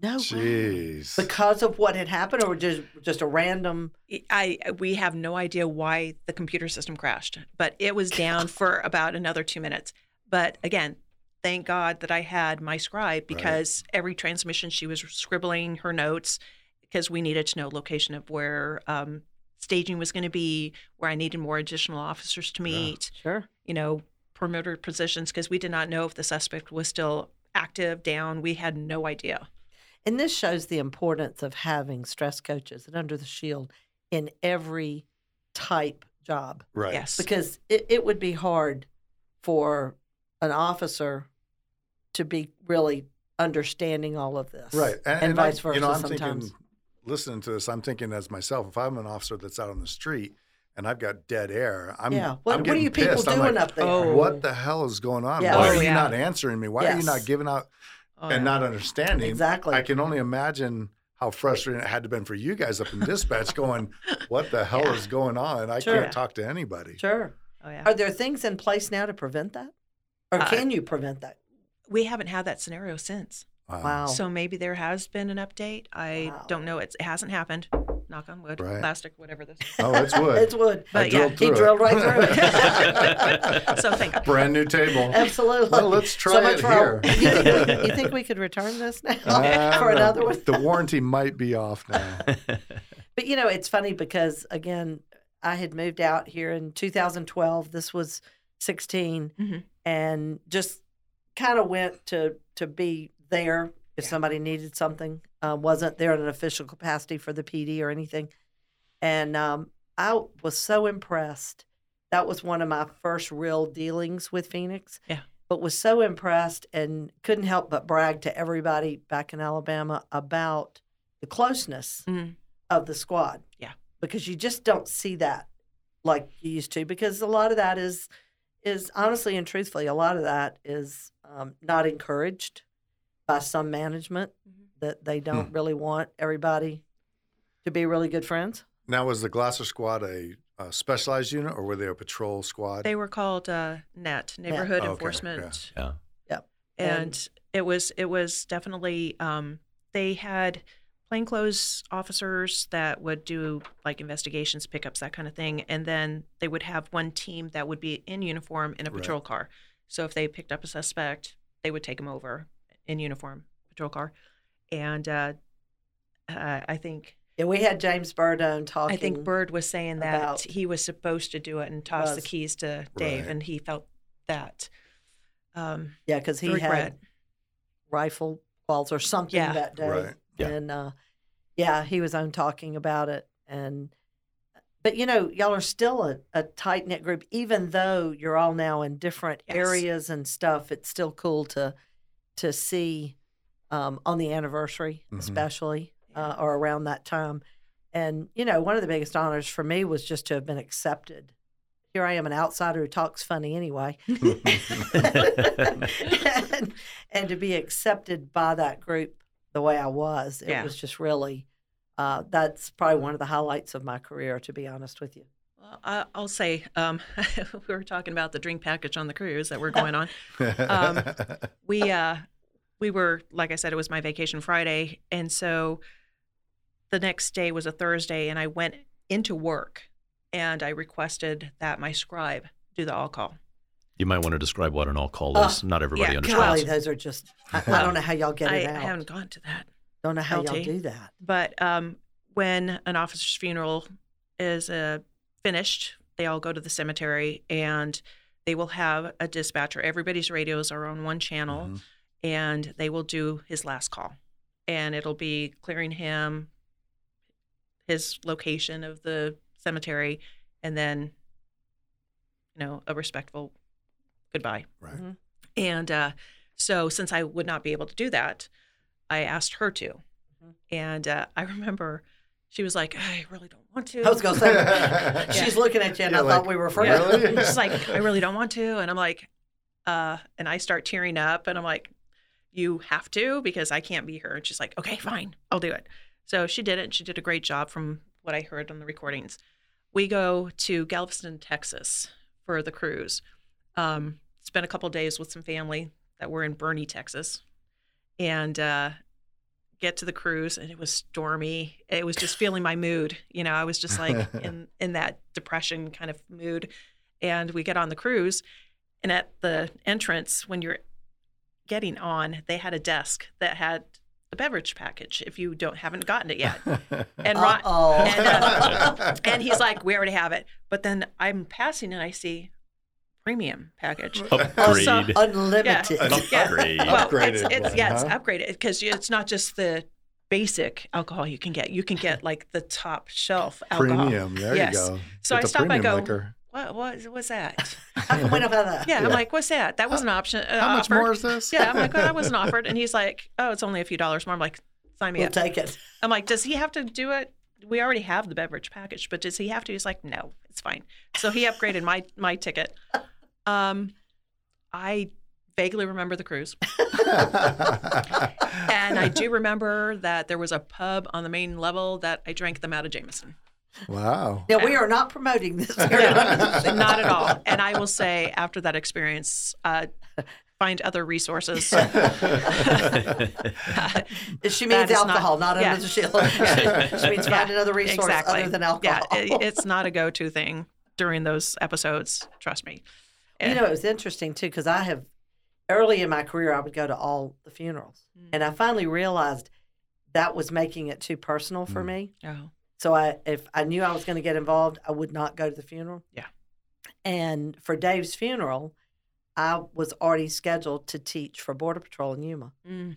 No. way. Because of what had happened, or just just a random. I we have no idea why the computer system crashed, but it was down for about another two minutes. But again, thank God that I had my scribe because every transmission she was scribbling her notes because we needed to know location of where um, staging was going to be, where I needed more additional officers to meet, Sure. you know, perimeter positions because we did not know if the suspect was still active, down. We had no idea. And this shows the importance of having stress coaches and under the shield in every type job right. Yes. because it, it would be hard for an officer to be really understanding all of this. Right. And, And, and I'm- vice versa You know, I'm sometimes. thinking, listening to this, I'm thinking as myself, if I'm an officer that's out on the street and I've got dead air, I'm, Yeah. What- I'm what are you people pissed. Doing like, up there? Oh. What the hell is going on? Yeah. Why Oh, are you yeah. not answering me? Why are you not giving out Oh, and yeah. not understanding? Exactly. I can only imagine how frustrating it had to have been for you guys up in dispatch going, what the hell Yeah. is going on? I Sure. can't talk to anybody. Sure. Oh, yeah. Are there things in place now to prevent that? Or Uh, can you prevent that? we haven't had that scenario since. Wow. So maybe there has been an update. I Wow. don't know. It's, it hasn't happened. Knock on wood. Right. Plastic, whatever this. is. Oh, it's wood. It's wood. I But yeah, drilled he through it. drilled right through it. So thank God. Brand new table. Absolutely. Well, let's try so much it here. you, think we, you think we could return this now Uh, for another one? The warranty might be off now. But you know, it's funny because again, I had moved out here in 2012. This was 16, Mhm. and just kind of went to to be there if Yeah. somebody needed something. Uh, wasn't there in an official capacity for the PD or anything. And um, I was so impressed. That was one of my first real dealings with Phoenix. Yeah. But was so impressed and couldn't help but brag to everybody back in Alabama about the closeness Mhm. of the squad. Yeah. Because you just don't see that like you used to because a lot of that is is honestly and truthfully a lot of that is um, not encouraged by some management Mhm. that they don't really want everybody to be really good friends. Now, was the Glasser Squad a, a specialized unit, or were they a patrol squad? They were called uh, NET, Neighborhood Okay, yeah. Enforcement, Yeah. and, And- it was it was definitely um, they had plainclothes officers that would do like investigations, pickups, that kind of thing, and then they would have one team that would be in uniform in a Right. patrol car. So if they picked up a suspect, they would take him over in uniform patrol car, and uh, uh, I think Yeah, we had James Burdone talking. I think Bird was saying that about- he was supposed to do it and toss the keys to Dave, Right. and he felt that. Um, yeah, because he the had regret. rifle balls or something Yeah. that day, Right. Yeah. and uh, yeah, he was on talking about it. And but you know, y'all are still a, a tight knit group, even though you're all now in different Yes. areas and stuff. It's still cool to to see um, on the anniversary, Mhm. especially uh, or around that time. And you know, one of the biggest honors for me was just to have been accepted. Here I am, an outsider who talks funny anyway, and, and to be accepted by that group the way I was, it Yeah. was just really. Uh, that's probably one of the highlights of my career, to be honest with you. Well, I, I'll say um, we were talking about the drink package on the cruise that we're going on. Um, we uh, we were like I said, it was my vacation Friday, and so the next day was a Thursday, and I went into work and I requested that my scribe do the all call. You might want to describe what an all call is. Not everybody yeah, understands. Golly, those are just. I, I don't know how y'all get I it out. I haven't gone to that. Don't know how y'all do that. But um, when an officer's funeral is uh, finished, they all go to the cemetery and they will have a dispatcher. Everybody's radios are on one channel, Mhm. and they will do his last call. And it'll be clearing him, his location of the cemetery, and then, you know, a respectful goodbye. Right. Mhm. And uh, so, since I would not be able to do that, I asked her to. Mhm. And uh, I remember she was like, I really don't want to. I was gonna say she's looking at you, and Yeah, I like, thought we were friends. Really? She's like, I really don't want to. And I'm like, uh, and I start tearing up and I'm like, you have to because I can't be here. And she's like, okay, fine, I'll do it. So she did it. and She did a great job from what I heard on the recordings. We go to Galveston, Texas for the cruise. Um, spent a couple days with some family that were in Boerne, Texas, and uh, get to the cruise and it was stormy. It was just feeling my mood. You know, I was just like in in that depression kind of mood. And we get on the cruise, and at the entrance, when you're getting on, they had a desk that had a beverage package. If you don't haven't gotten it yet, and Ron, and, uh, and he's like, "We already have it." But then I'm passing and I see premium package. Upgrade. so- unlimited. An Yeah. upgrade. Well, Upgraded it's, it's one, yeah, it's huh? upgraded because it's not just the basic alcohol you can get. You can get like the top shelf alcohol. Premium. There Yes. you go. So Get I the stop. I go, liquor. what, what what's that? How come we don't have that? Yeah, Yeah. I'm like, what's that? That was an option. Uh, How much offered. more is this? Yeah, I'm like, well, I wasn't offered. And he's like, oh, it's only a few dollars more. I'm like, sign me We'll up. take it. I'm like, does he have to do it? We already have the beverage package, but does he have to? He's like, no, it's fine. So he upgraded my my ticket. Um, I vaguely remember the cruise, and I do remember that there was a pub on the main level that I drank them out of Jameson. wow. Now we are not promoting this. No, not at all. And I will say, after that experience, uh, find other resources. she means That is not- alcohol, not, yeah. under the shield. she means find another resource exactly. other than alcohol. Yeah, it- it's not a go-to thing during those episodes. Trust me. You know, it was interesting too because I have early in my career I would go to all the funerals, Mm. and I finally realized that was making it too personal for Mm. me. Oh, So I, if I knew I was going to get involved, I would not go to the funeral. Yeah. And for Dave's funeral, I was already scheduled to teach for Border Patrol in Yuma, mm,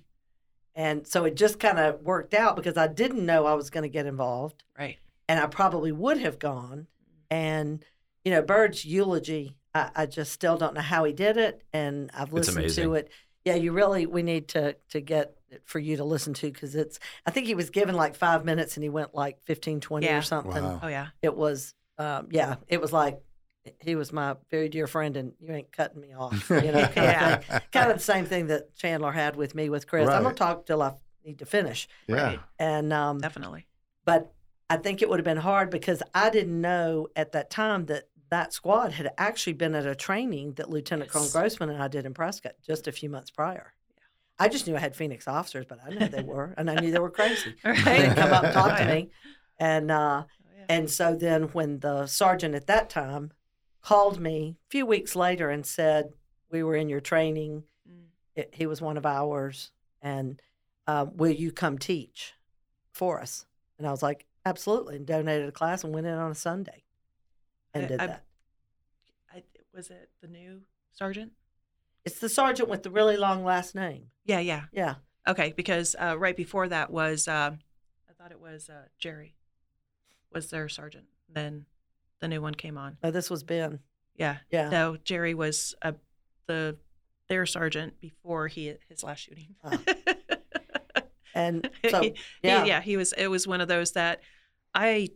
And so it just kind of worked out because I didn't know I was going to get involved Right. and I probably would have gone. And, you know, Bird's eulogy, I, I just still don't know how he did it. And I've listened to it. Yeah, you really, we need to, to get it for you to listen to because it's, I think he was given like five minutes and he went like 15, 20 Yeah. or something. Wow. Oh yeah. It was, um, yeah, it was like, he was my very dear friend and you ain't cutting me off. You know, kind, Yeah. of, thing. kind of the same thing that Chandler had with me with Chris. I'm gonna talk till I need to finish. yeah. Right. And, um, Definitely. but I think it would have been hard because I didn't know at that time that that squad had actually been at a training that Lieutenant Colonel Yes. Grossman and I did in Prescott just a few months prior. I just knew I had Phoenix officers, but I knew they were, and I knew they were crazy. Right. They'd come up and talk to me, and uh, Oh, yeah. and so then when the sergeant at that time called me a few weeks later and said we were in your training, Mm. it, he was one of ours, and uh, will you come teach for us? And I was like, absolutely, and donated a class and went in on a Sunday and I- did I- that. I, was it the new sergeant? It's the sergeant with the really long last name. Yeah, yeah. Yeah, Okay, because uh, right before that was uh, I thought it was uh, Jerry was their sergeant. Then the new one came on. no, this was Ben. Yeah. Yeah, No, Jerry was uh, the their sergeant before he his last shooting. Oh. and so yeah, he, yeah, he was. It was one of those that I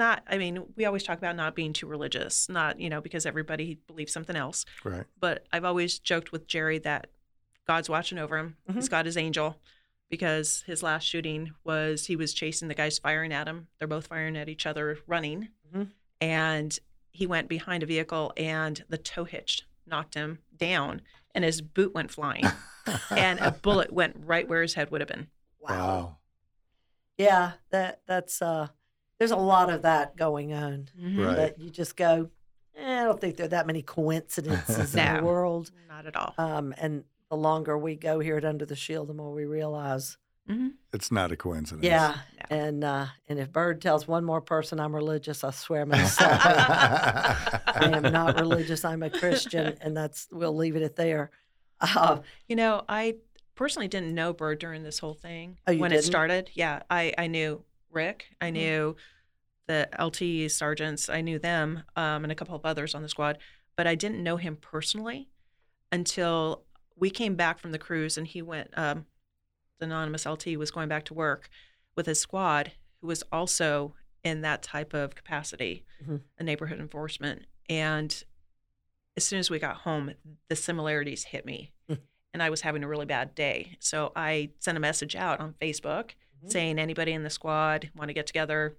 not. I mean, we always talk about not being too religious, not you know because everybody believes something else. Right. But I've always joked with Jerry that God's watching over him. He's got his angel because his last shooting was he was chasing the guys firing at him. They're both firing at each other, running, Mhm. and he went behind a vehicle and the tow hitch knocked him down and his boot went flying and a bullet went right where his head would have been. Wow. yeah. That that's uh, there's a lot of that going on. Right. that you just go, eh, I don't think there are that many coincidences in the world. Not at all. Um, and the longer we go here at Under the Shield, the more we realize, Mhm. It's not a coincidence. yeah. No. And uh, and if Bird tells one more person I'm religious, I swear I'm going to slap him. I am not religious. I'm a Christian, and that's we'll leave it at there. Uh, You know, I personally didn't know Bird during this whole thing Oh, you when didn't? it started. Yeah, I, I knew Rick. I Mhm. knew the LT sergeants. I knew them um, and a couple of others on the squad, but I didn't know him personally until we came back from the cruise and he went. Um, the anonymous LT was going back to work with his squad, who was also in that type of capacity, Mhm. a neighborhood enforcement. And as soon as we got home, the similarities hit me. and I was having a really bad day. So I sent a message out on Facebook Mhm. saying, anybody in the squad want to get together?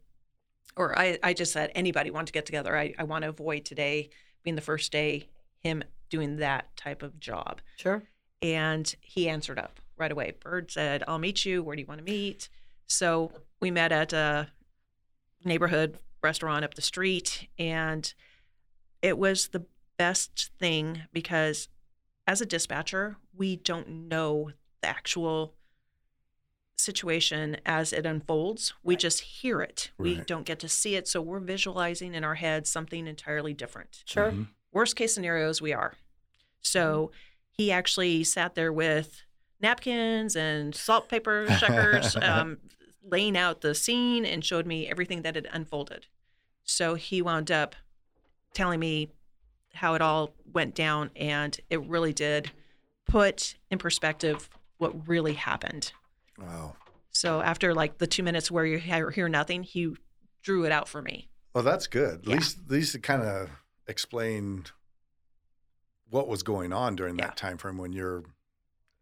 Or I, I just said, anybody want to get together? I, I want to avoid today being the first day, him doing that type of job. sure. And he answered up right away. Bird said, I'll meet you. Where do you want to meet? So we met at a neighborhood restaurant up the street. And it was the best thing because as a dispatcher, we don't know the actual situation as it unfolds. We just hear it. We don't get to see it. So we're visualizing in our heads something entirely different Sure. Mhm. worst case scenarios we are so he actually sat there with napkins and salt paper checkers um, laying out the scene and showed me everything that had unfolded so he wound up telling me how it all went down and it really did put in perspective what really happened Wow. so after like the two minutes where you hear hear nothing he drew it out for me Well, that's good. At Yeah. least, at least it kind of explained what was going on during Yeah. that time frame when you're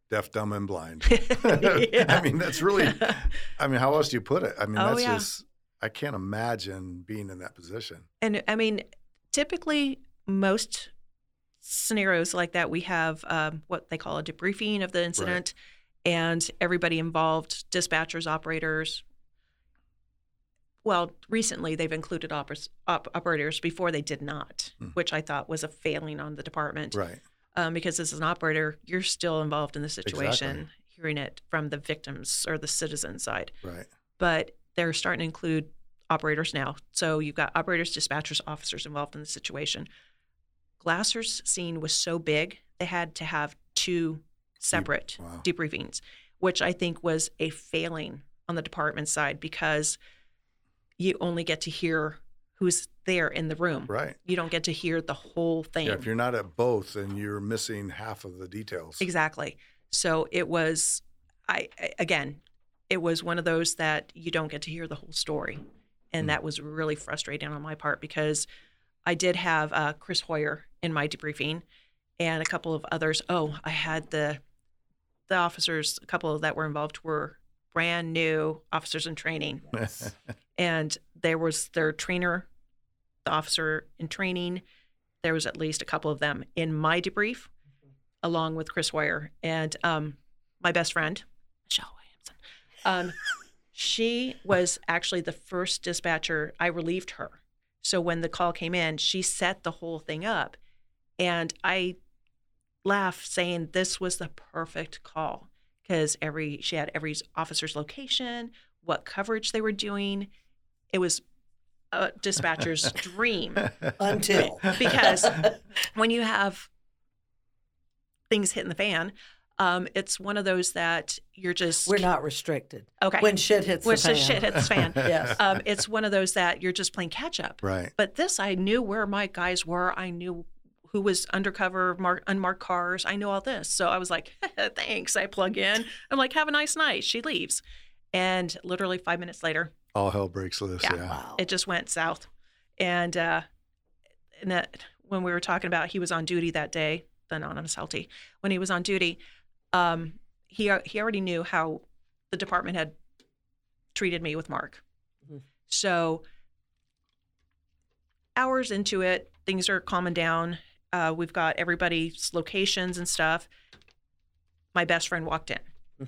deaf, dumb, and blind. Yeah. I mean, that's really. I mean, how else do you put it? I mean, Oh, that's just. I can't imagine being in that position. And I mean, typically, most scenarios like that, we have um, what they call a debriefing of the incident, and everybody involved, dispatchers, operators. Well, recently they've included operas, op- operators. Before they did not, Hmm. which I thought was a failing on the department. Right. Um, because as an operator, you're still involved in the situation, Exactly. hearing it from the victims or the citizen side Right. but they're starting to include operators now. So you've got operators, dispatchers, officers involved in the situation. Glasser's scene was so big, they had to have two separate Wow. debriefings. which I think was a failing on the department side because you only get to hear who's there in the room. Right. You don't get to hear the whole thing. Yeah, if you're not at both, then you're missing half of the details. Exactly. So it was, I I- again, it was one of those that you don't get to hear the whole story, and that was really frustrating on my part because I did have uh, Chris Hoyer in my debriefing, and a couple of others. Oh, I had the the officers, a couple that were involved were brand new officers in training, and there was their trainer, the officer in training. There was at least a couple of them in my debrief, along with Chris Hoyer and um, my best friend, Michelle Williamson. Um, she was actually the first dispatcher. I relieved her, so when the call came in, she set the whole thing up, and I laughed saying this was the perfect call because every she had every officer's location, what coverage they were doing. It was a dispatcher's dream Until. because when you have things hitting the fan, um, it's one of those that you're just We're not restricted. okay. When shit hits when the fan. shit hits the fan, Yes. um, it's one of those that you're just playing catch up. right. But this, I knew where my guys were. I knew who was undercover, mar- unmarked cars. I knew all this. So I was like, thanks. I plug in. I'm like, have a nice night. She leaves. And literally five minutes later, All hell breaks loose. Yeah. Yeah. Wow. it just went south. And, uh, and that when we were talking about he was on duty that day, the anonymous LT, when he was on duty, um, he he already knew how the department had treated me with Marc. Mhm. So hours into it, things are calming down. Uh, we've got everybody's locations and stuff. My best friend walked in, Mm.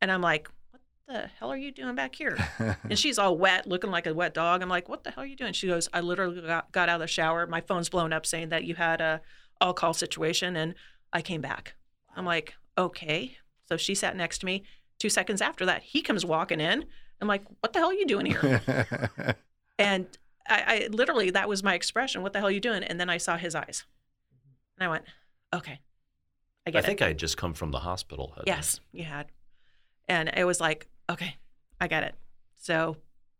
and I'm like, "What the hell are you doing back here?" and she's all wet, looking like a wet dog. I'm like, "What the hell are you doing?" She goes, "I literally got, got out of the shower. My phone's blown up saying that you had a all call situation, and I came back." I'm like, "Okay." So she sat next to me. Two seconds after that, he comes walking in. I'm like, "What the hell are you doing here?" and I, I literally that was my expression. What the hell are you doing? And then I saw his eyes, and I went, "Okay, I I get it." think I had just come from the hospital. hadn't I? Yes, you had. And it was like, okay, I get it. So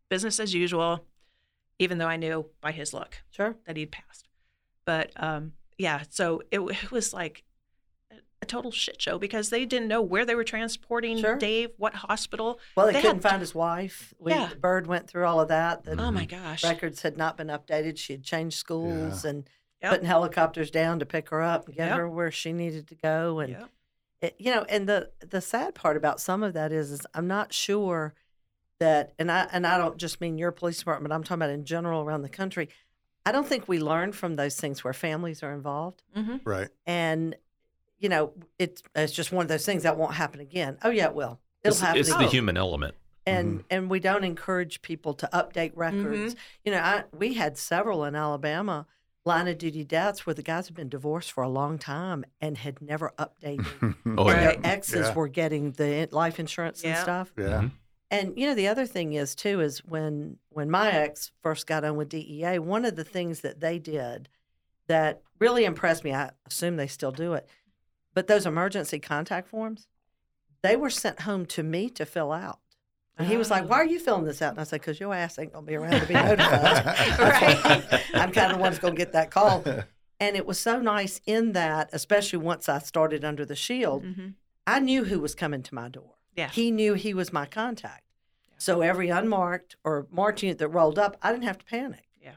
business as usual, even though I knew by his look Sure. that he'd passed. But um, yeah, so it, it was like a- a total shit show because they didn't know where they were transporting Sure. Dave, what hospital. Well, they, They couldn't had- find his wife. We, Yeah. Bird went through all of that. The Oh my gosh. records had not been updated. She had changed schools and Yep. putting helicopters down to pick her up and get Yep. her where she needed to go. And Yep. it, you know, and the the sad part about some of that is, is I'm not sure that, and I and I don't just mean your police department. I'm talking about in general around the country. I don't think we learn from those things where families are involved, hmm right. and you know, it's it's just one of those things that won't happen again. Oh yeah, it will. It'll It's, happen. it's again the human element. and and we don't encourage people to update records. You know, I, we had several in Alabama line of duty deaths where the guys have been divorced for a long time and had never updated. Oh, and yeah. their exes Yeah. were getting the life insurance and stuff. Yeah. Mhm. And you know, the other thing is too is when when my ex first got on with DEA, one of the things that they did that really impressed me, I assume they still do it, but those emergency contact forms, they were sent home to me to fill out. And he was like. "Why are you filling this out?" And I said, "Because your ass ain't gonna be around to be notified. Right. I'm kind of the one's gonna get that call." And it was so nice in that, especially once I started under the shield, hmm I knew who was coming to my door. Yeah. He knew he was my contact. So every unmarked or marked unit that rolled up, I didn't have to panic. Yeah.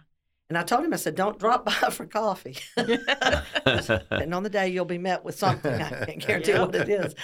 And I told him, I said, don't drop by for coffee. and on the day you'll be met with something. I can't guarantee Yeah. what it is.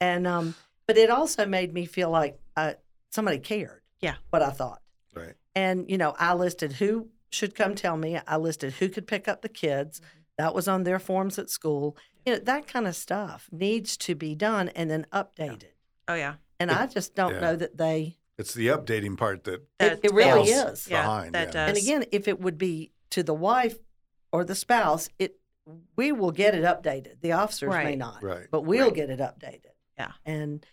And um, but it also made me feel like uh, somebody cared. Yeah. What I thought. Right. And you know, I listed who should come tell me. I listed who could pick up the kids. Mm-hmm. That was on their forms at school. You know, that kind of stuff needs to be done and then updated. Oh yeah. And I just don't Yeah. know that they. It's the updating part that It, it really falls is. Yeah, that yeah. does. And again, if it would be to the wife or the spouse, it we will get it updated. The officers may not, Right. but we'll Right. get it updated. Yeah. And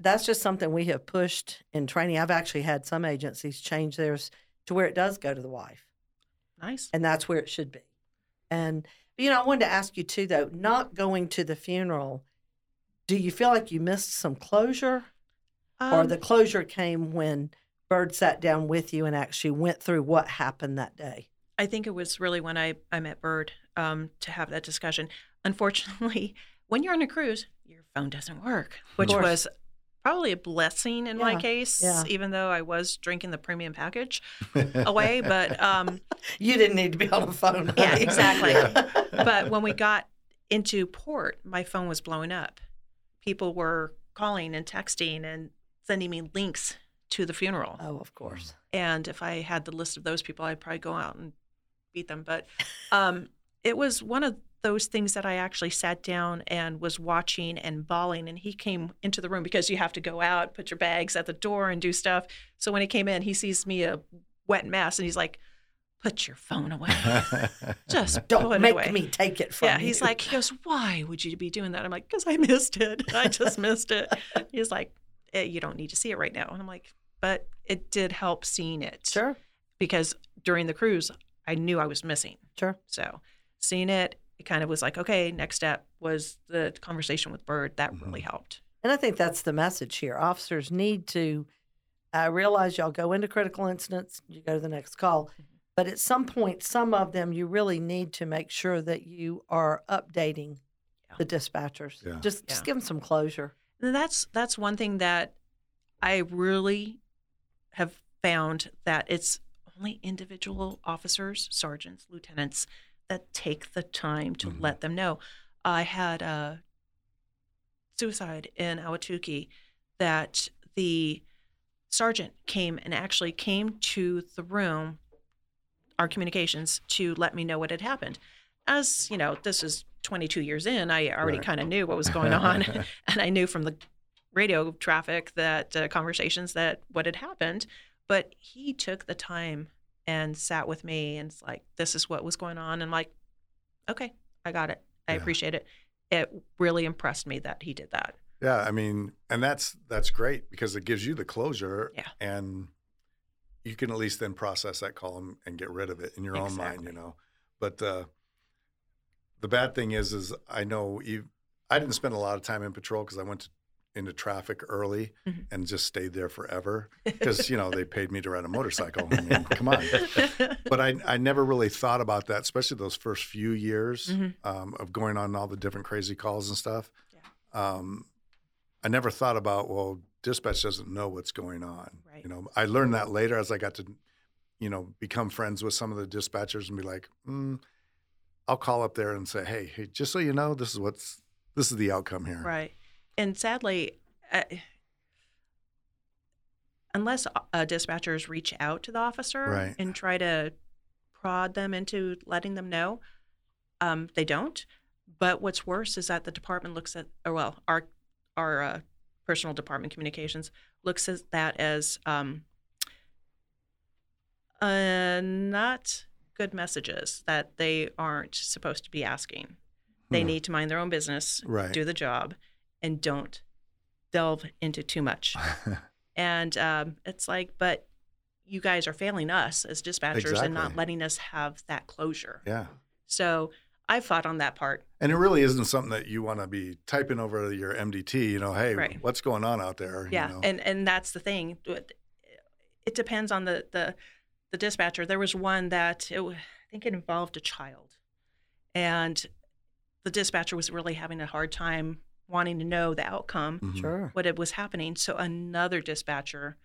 that's just something we have pushed in training. I've actually had some agencies change theirs to where it does go to the wife, nice. and that's where it should be. And you know, I wanted to ask you too, though, not going to the funeral. Do you feel like you missed some closure, or Um, the closure came when Bird sat down with you and actually went through what happened that day? I think it was really when I, I met Bird um, to have that discussion. Unfortunately, when you're on a cruise, your phone doesn't work, which was probably a blessing in my case, yeah. even though I was drinking the premium package away. But um, You didn't need to be on the phone. Yeah, exactly. Yeah. but when we got into port, my phone was blowing up. People were calling and texting and sending me links to the funeral. oh, of course. And if I had the list of those people, I'd probably go out and beat them. But um, it was one of those things that I actually sat down and was watching and bawling. And he came into the room because you have to go out, put your bags at the door, and do stuff. So when he came in, he sees me a wet mess, and he's like, "Put your phone away. Just Don't it make away." me take it from Yeah, you. he's like, he goes, why would you be doing that? I'm like, because I missed it. I just missed it. He's like, eh, you don't need to see it right now. And I'm like, but it did help seeing it sure, because during the cruise, I knew I was missing. sure. So seeing it, it kind of was like, okay, next step was the conversation with Bird. That really helped. And I think that's the message here. Officers need to uh, realize y'all go into critical incidents, you go to the next call. Mm-hmm. But at some point, some of them, you really need to make sure that you are updating Yeah. the dispatchers. Yeah. Just, just give them some closure. And that's that's one thing that I really have found that it's only individual officers, sergeants, lieutenants that take the time to Mhm. let them know. I had a suicide in Ahwatukee that the sergeant came and actually came to the room, our communications, to let me know what had happened. As you know, this is 22 years in, I already Right. kind of knew what was going on, and I knew from the radio traffic that uh, conversations that what had happened. But he took the time and sat with me and it's like, this is what was going on. And like, okay, I got it. I Yeah. appreciate it. It really impressed me that he did that. Yeah, I mean, and that's that's great because it gives you the closure, Yeah. and you can at least then process that column and, and get rid of it in your own mind, you know. But uh, the bad thing is, is I know you. I didn't spend a lot of time in patrol because I went to, into traffic early Mhm. and just stayed there forever because you know they paid me to ride a motorcycle. I mean, come on. But I, I never really thought about that, especially those first few years Mhm. um, of going on all the different crazy calls and stuff. Yeah. Um, I never thought about well, dispatch doesn't know what's going on. Right. You know, I learned that later as I got to, you know, become friends with some of the dispatchers and be like, mm, I'll call up there and say, hey, hey, just so you know, this is what's this is the outcome here. Right. And sadly, uh, unless uh, dispatchers reach out to the officer Right. and try to prod them into letting them know, um, they don't. But what's worse is that the department looks at, or well, our our uh, personal department communications looks at that as um, uh, not good messages that they aren't supposed to be asking. They Hmm. need to mind their own business, Right. do the job, and don't delve into too much. And um, it's like, but you guys are failing us as dispatchers and not letting us have that closure. yeah. So I fought on that part. And it really isn't something that you want to be typing over your MDT, you know, hey, Right. what's going on out there? Yeah, You know? and and that's the thing. It it depends on the the the dispatcher. There was one that it, I think it involved a child, and the dispatcher was really having a hard time wanting to know the outcome, Mhm. Sure. what it was happening. So another dispatcher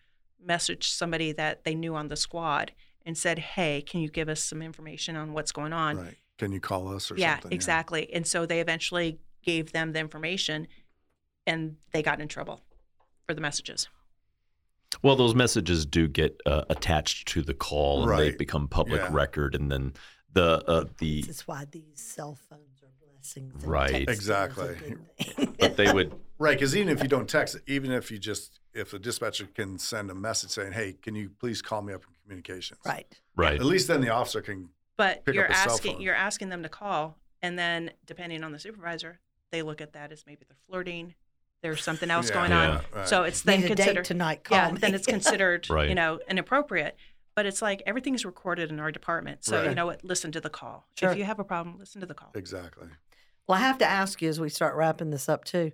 messaged somebody that they knew on the squad and said, "Hey, can you give us some information on what's going on?" Right. Can you call us or yeah, something? exactly. And so they eventually gave them the information, and they got in trouble for the messages. Well, those messages do get uh, attached to the call, and they become public Yeah. record, and then the uh, the This is why these cell phones are blessings. and Right. texting Exactly. but they would Right, because even if you don't text, it, even if you just if the dispatcher can send a message saying, "Hey, can you please call me up in communications?" right. right. At least then the officer can. But Pick you're up a cell asking phone. you're asking them to call, and then depending on the supervisor, they look at that as maybe they're flirting. There's something else Yeah, going Yeah. on. right. So it's then Need a considered date tonight. Call yeah, me. then it's considered you know inappropriate. But it's like everything's recorded in our department. So you know what? Listen to the call. Sure. If you have a problem, listen to the call. exactly. Well, I have to ask you as we start wrapping this up too.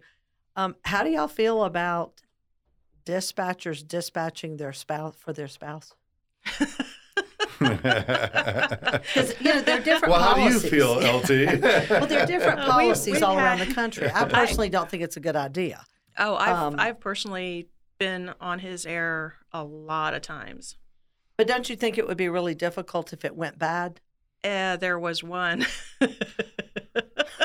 Um, how do y'all feel about dispatchers dispatching their spouse for their spouse? Because you know there are different well, how do you feel, LT? Well, there are different we- policies we've all around the country. I personally don't think it's a good idea. Oh, I've Um, I've personally been on his air a lot of times. But don't you think it would be really difficult if it went bad? Uh, there was one.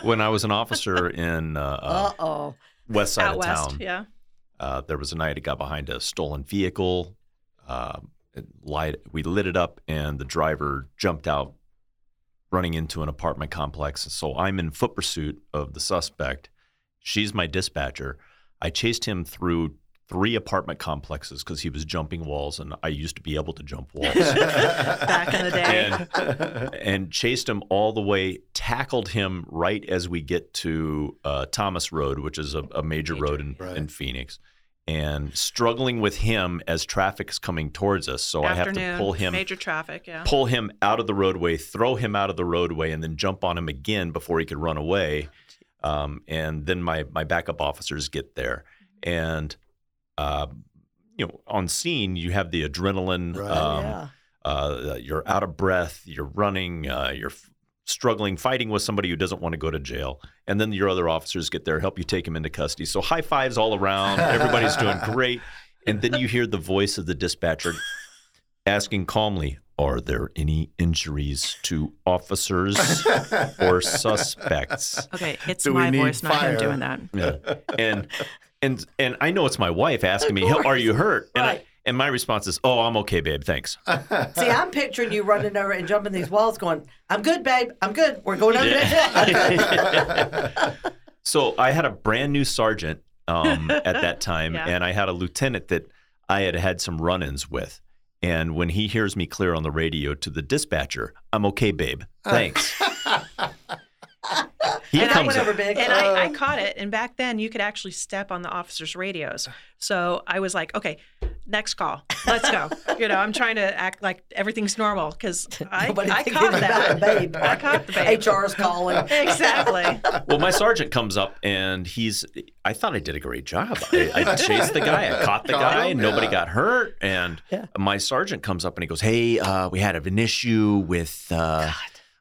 When I was an officer in uh, uh, west side out of west. town, Yeah. uh, there was a night it got behind a stolen vehicle. Uh, light, we lit it up, and the driver jumped out, running into an apartment complex. So I'm in foot pursuit of the suspect. She's my dispatcher. I chased him through three apartment complexes because he was jumping walls, and I used to be able to jump walls. Back in the day. and, and chased him all the way, tackled him right as we get to uh, Thomas Road, which is a, a major, Major. road in, Right. in Phoenix, and struggling with him as traffic is coming towards us. So I have to pull him. Major traffic. Yeah. Pull him out of the roadway, throw him out of the roadway, and then jump on him again before he could run away. Um, and then my my backup officers get there, and uh, you know, on scene you have the adrenaline. Right. Um, yeah. uh, you're out of breath, you're running, uh, you're f- struggling, fighting with somebody who doesn't want to go to jail. And then your other officers get there, help you take him into custody. So high fives all around. Everybody's doing great. And then you hear the voice of the dispatcher asking calmly, Are there any injuries to officers or suspects? Okay, it's Do my need voice, not him doing that. Yeah. And and and I know it's my wife asking me, "Are you hurt?" And I, and my response is, "Oh, I'm okay, babe. Thanks." See, I'm picturing you running over and jumping these walls, going, "I'm good, babe. I'm good. We're going over there." So I had a brand new sergeant um, at that time, Yeah. and I had a lieutenant that I had had some run-ins with. And when he hears me clear on the radio to the dispatcher, "I'm okay, babe. Thanks." He And I comes went over big. And I, I caught it. And back then, you could actually step on the officers' radios. So I was like, okay, next call. Let's go. you know, I'm trying to act like everything's normal because I, I caught that. the babe. I caught the babe. HR's calling. Exactly. well, my sergeant comes up and he's. I thought I did a great job. I, I chased the guy, I caught the Caught guy, him, and nobody yeah. got hurt. And Yeah. my sergeant comes up and he goes, "Hey, uh, we had an issue with uh,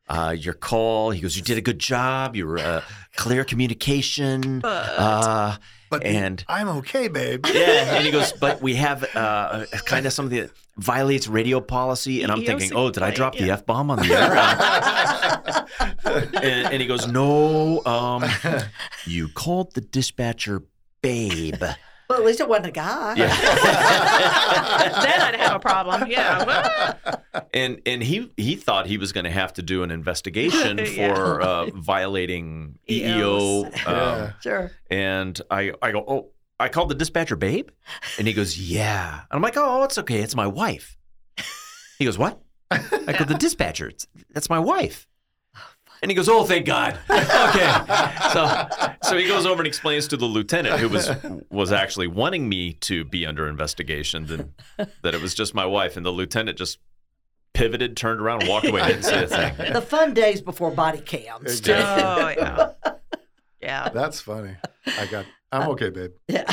uh, your call." He goes, "You did a good job. You were uh, clear communication." But- Uh, But and I'm okay, babe. yeah, and he goes, "But we have uh, kind of something that violates radio policy." And I'm EEOC thinking, "Oh, did I complaint, drop the f bomb on the air?" and, and he goes, "No, um, you called the dispatcher babe." Well, at least it wasn't a guy. then I'd have a problem. Yeah. and and he he thought he was going to have to do an investigation Yeah. for uh, violating EEO. EEOs. Um, Yeah. Sure. and I I go, oh, I called the dispatcher, babe, and he goes, yeah. And I'm like, oh, it's okay, it's my wife. He goes, what? I go, the dispatcher. It's, that's my wife. And he goes, oh, thank God. okay. So so he goes over and explains to the lieutenant who was was actually wanting me to be under investigation that, that it was just my wife. And the lieutenant just pivoted, turned around, and walked away. Didn't say a thing. The fun days before body cams. Exactly. Oh, yeah. Yeah. That's funny. I got. I'm okay, babe. Yeah.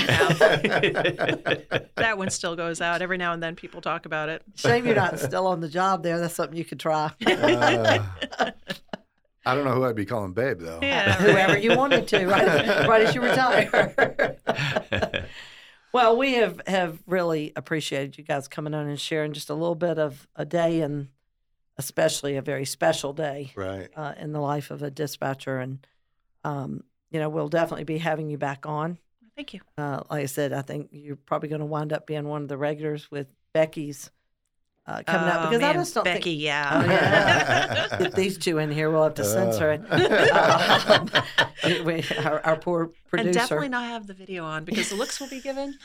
That one still goes out. Every now and then people talk about it. Shame you're not still on the job there. That's something you could try. Uh, I don't know who I'd be calling babe though. Yeah. Whoever you wanted to, right, right as you retire. well, we have, have really appreciated you guys coming on and sharing just a little bit of a day and especially a very special day Right. uh, in the life of a dispatcher. And, um, you know, we'll definitely be having you back on. Thank you. Uh, like I said, I think you're probably going to wind up being one of the regulars with Becky's uh, coming oh, up because man, I just don't Becky, think yeah. Oh, yeah. get these two in here. We'll have to censor it. Uh. Um, we- we- our, our poor producer. And definitely not have the video on because the looks will be given.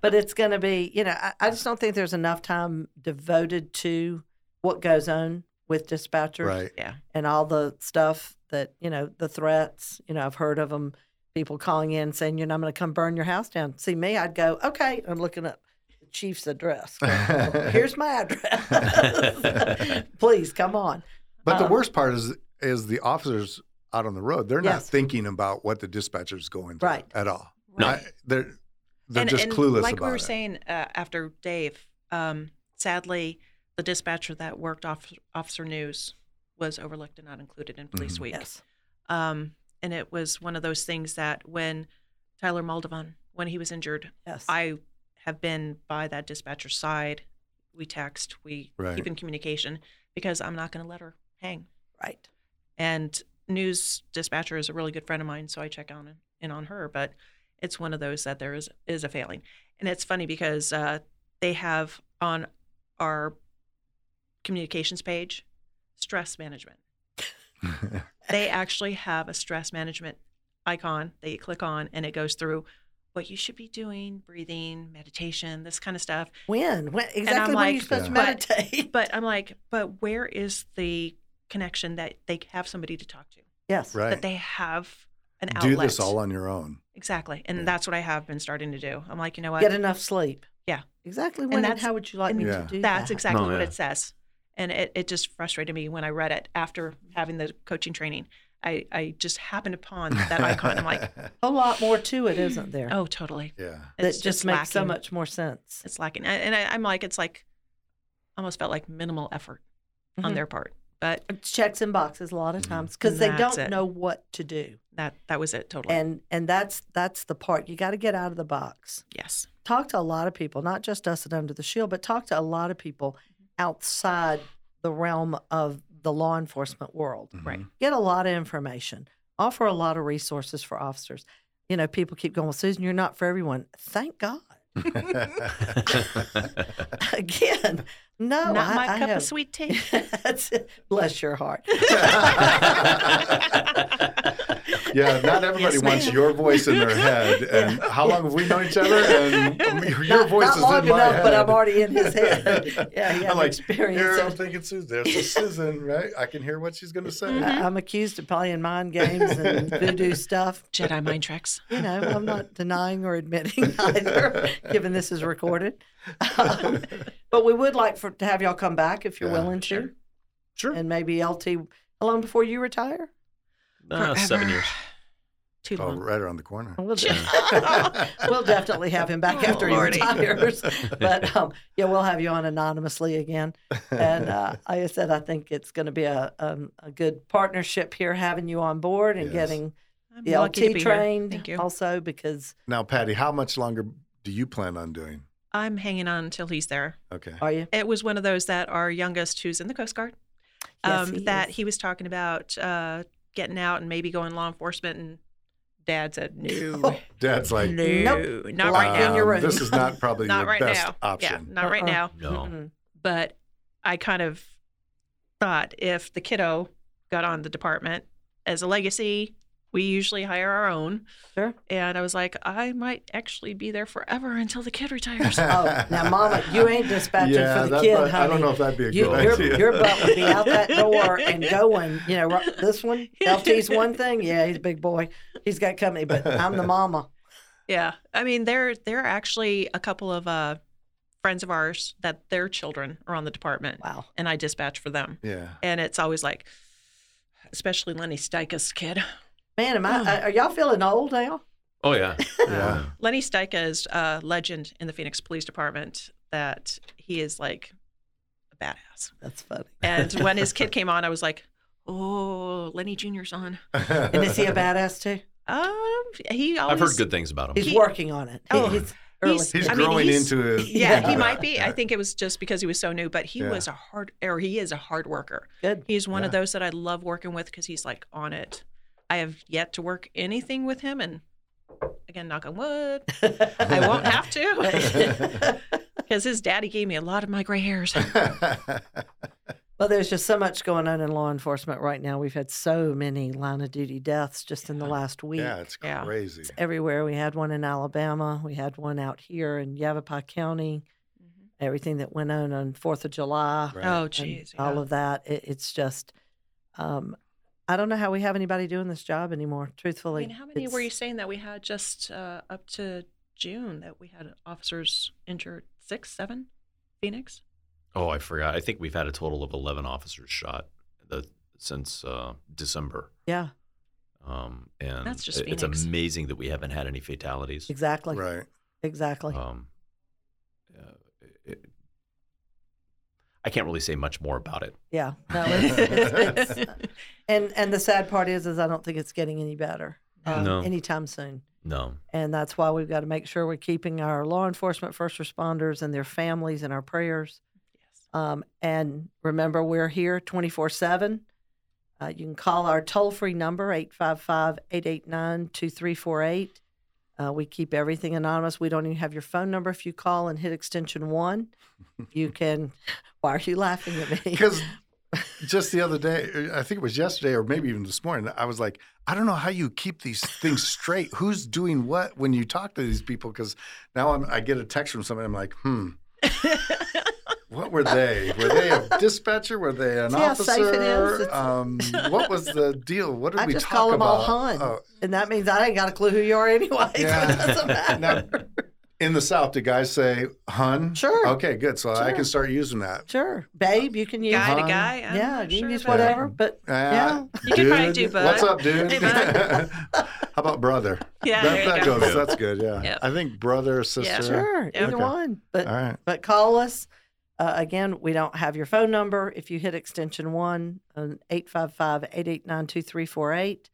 but it's going to be, you know, I, I just don't think there's enough time devoted to what goes on with dispatchers right. yeah. and all the stuff that, you know, the threats, you know, I've heard of them, people calling in saying, you know, I'm going to come burn your house down. See me, I'd go, okay, I'm looking up the chief's address. Here's my address. Please come on. But the Um, worst part is is the officers. out on the road, they're not Yes. thinking about what the dispatcher's going through Right. at all. No. They're they're and, just and clueless like about we were it. saying uh, after Dave, um, sadly, the dispatcher that worked off Officer News was overlooked and not included in Police Mhm. Week. Yes. Um, and it was one of those things that when Tyler Moldovan, when he was injured, Yes. I have been by that dispatcher's side. We text, we Right. keep in communication because I'm not going to let her hang. right. And news dispatcher is a really good friend of mine, so I check on in on her. But it's one of those that there is is a failing, and it's funny because uh, they have on our communications page stress management. They actually have a stress management icon that you click on, and it goes through what you should be doing, breathing, meditation, this kind of stuff. When? When? Exactly I'm when like, you're supposed to meditate. But I'm like, but where is the connection that they have somebody to talk to? yes. right. That they have an outlet. Do this all on your own. Exactly. And Yeah. that's what I have been starting to do. I'm like, you know what? Get enough sleep. Yeah. Exactly when and, that's- how would you like me Yeah. to do that's that? exactly No, what it says. And it, it just frustrated me when I read it after having the coaching training. I, I just happened upon that icon. I'm like, A lot more to it, isn't there? oh, totally. yeah. that It's just, makes so much more sense. It's lacking. And and I, I'm like, it's like, almost felt like minimal effort on Mhm. their part. But It's checks and boxes a lot of Mhm. times because they don't it. know what to do, that that was it totally. and and that's that's the part you got to get out of the box. yes. Talk to a lot of people, not just us at Under the Shield, but talk to a lot of people outside the realm of the law enforcement world. Right. Mhm. Get a lot of information. Offer a lot of resources for officers. You know, people keep going, well, Susan, you're not for everyone. Thank God. Again, no, Not I, my I cup have- of sweet tea. Bless your heart. Yeah, not everybody Yes, wants your voice in their head. And how long have we known each other? And your not, voice not is long in my enough, head. but I'm already in his head. yeah, he I'm has like, experience. here I'm thinking Susan. There's a Susan, right? I can hear what she's going to say. Mm-hmm. I- I'm accused of playing mind games and voodoo stuff. Jedi mind tricks. You know, I'm not denying or admitting either, given this is recorded. Um, but we would like for to have y'all come back if you're Yeah. willing to, Sure. Sure. and maybe LT. How long before you retire? Uh, seven years. Too Oh, right around the corner. We'll, de- we'll definitely have him back Oh, after he retires. But um, yeah, we'll have you on anonymously again. And uh, like I said, I think it's going to be a, um, a good partnership here, having you on board and Yes. getting I'm the LT be trained Thank you. also because Now, Patty, how much longer do you plan on doing? I'm hanging on until he's there. Okay. are you? It was one of those that our youngest, who's in the Coast Guard, Yes, um, he that is. he was talking about uh, getting out and maybe going law enforcement, and Dad said no, oh. Dad's like, no, Nope. not Lock right in now, your room. This is not probably not your right best now, option. yeah, not right Uh-uh. now. No. Mm-mm. But I kind of thought if the kiddo got on the department as a legacy, we usually hire our own. Sure. And I was like, I might actually be there forever until the kid retires. Oh, now, Mama, you ain't dispatching yeah, for the kid, but honey. I don't know if that'd be a You, good your, idea. your butt would be out that door and going. You know, this one, LT's one thing. Yeah, he's a big boy. He's got company, but I'm the mama. Yeah, I mean, there there are actually a couple of uh, friends of ours that their children are on the department, Wow. and I dispatch for them, yeah. and it's always like, especially Lenny Stika's kid. Man, am I? Are y'all feeling old now? Oh yeah. Yeah. Lenny Stika is a legend in the Phoenix Police Department. That he is like a badass. That's funny. And when his kid came on, I was like, oh, Lenny Junior's on. And is he a badass too? Um, he always. I've heard good things about him. He's He- working on it. Oh, he's early. he's- He's I mean, growing he's- into his. Yeah, he might be. I think it was just because he was so new, but he Yeah. was a hard, or he is a hard worker. Good. He's one of those that I love working with because he's like on it. I have yet to work anything with him, and again, knock on wood, I won't have to because his daddy gave me a lot of my gray hairs. Well, there's just so much going on in law enforcement right now. We've had so many line of duty deaths just in the last week. yeah, it's Yeah. crazy. It's everywhere. We had one in Alabama. We had one out here in Yavapai County. Everything that went on on Fourth of July. Right. Oh, and jeez. all of that. It, it's just, um, I don't know how we have anybody doing this job anymore. I Truthfully, mean, how many were you saying that we had just uh, up to June that we had officers injured? Six, seven, Phoenix. Oh, I forgot. I think we've had a total of eleven officers shot the, since uh, December. Yeah, Um, and That's just it- it's amazing that we haven't had any fatalities. Exactly. Right. Exactly. Um, uh, it, I can't really say much more about it. yeah. No. It's, it's, it's, and and the sad part is, is I don't think it's getting any better um, No. anytime soon. No. And that's why we've got to make sure we're keeping our law enforcement, first responders, and their families in our prayers. Yes. Um, and remember, we're here 24 7. Uh, you can call our toll free number, 855 889 2348. Uh, We keep everything anonymous. We don't even have your phone number. If you call and hit extension one, you can. Why are you laughing at me? Because just the other day, I think it was yesterday or maybe even this morning, I was like, I don't know how you keep these things straight. Who's doing what when you talk to these people? Because now I'm, I get a text from somebody. I'm like, hmm. What were they? Were they a dispatcher? Were they an See how safe it is? officer? Um, what was the deal? What did I we just talk call them all about? Hun. Oh, and that means I ain't got a clue who you are anyway. so Yeah. it now, in the South, do guys say Hun? Sure. Okay, good. So I can start using that. Sure. Babe, you can use guy to Hun. guy. I'm Yeah, you sure can use about- whatever, but Uh, yeah. You can probably dude, do bud. What's up, dude? Hey. How about brother? Yeah, that, there you that go. goes. That's good. Yeah, Yep. I think brother, sister. Yeah, Sure, Yeah. either Okay. one. But All right. but call us. Uh, again, we don't have your phone number. If you hit extension one, 855 889 2348.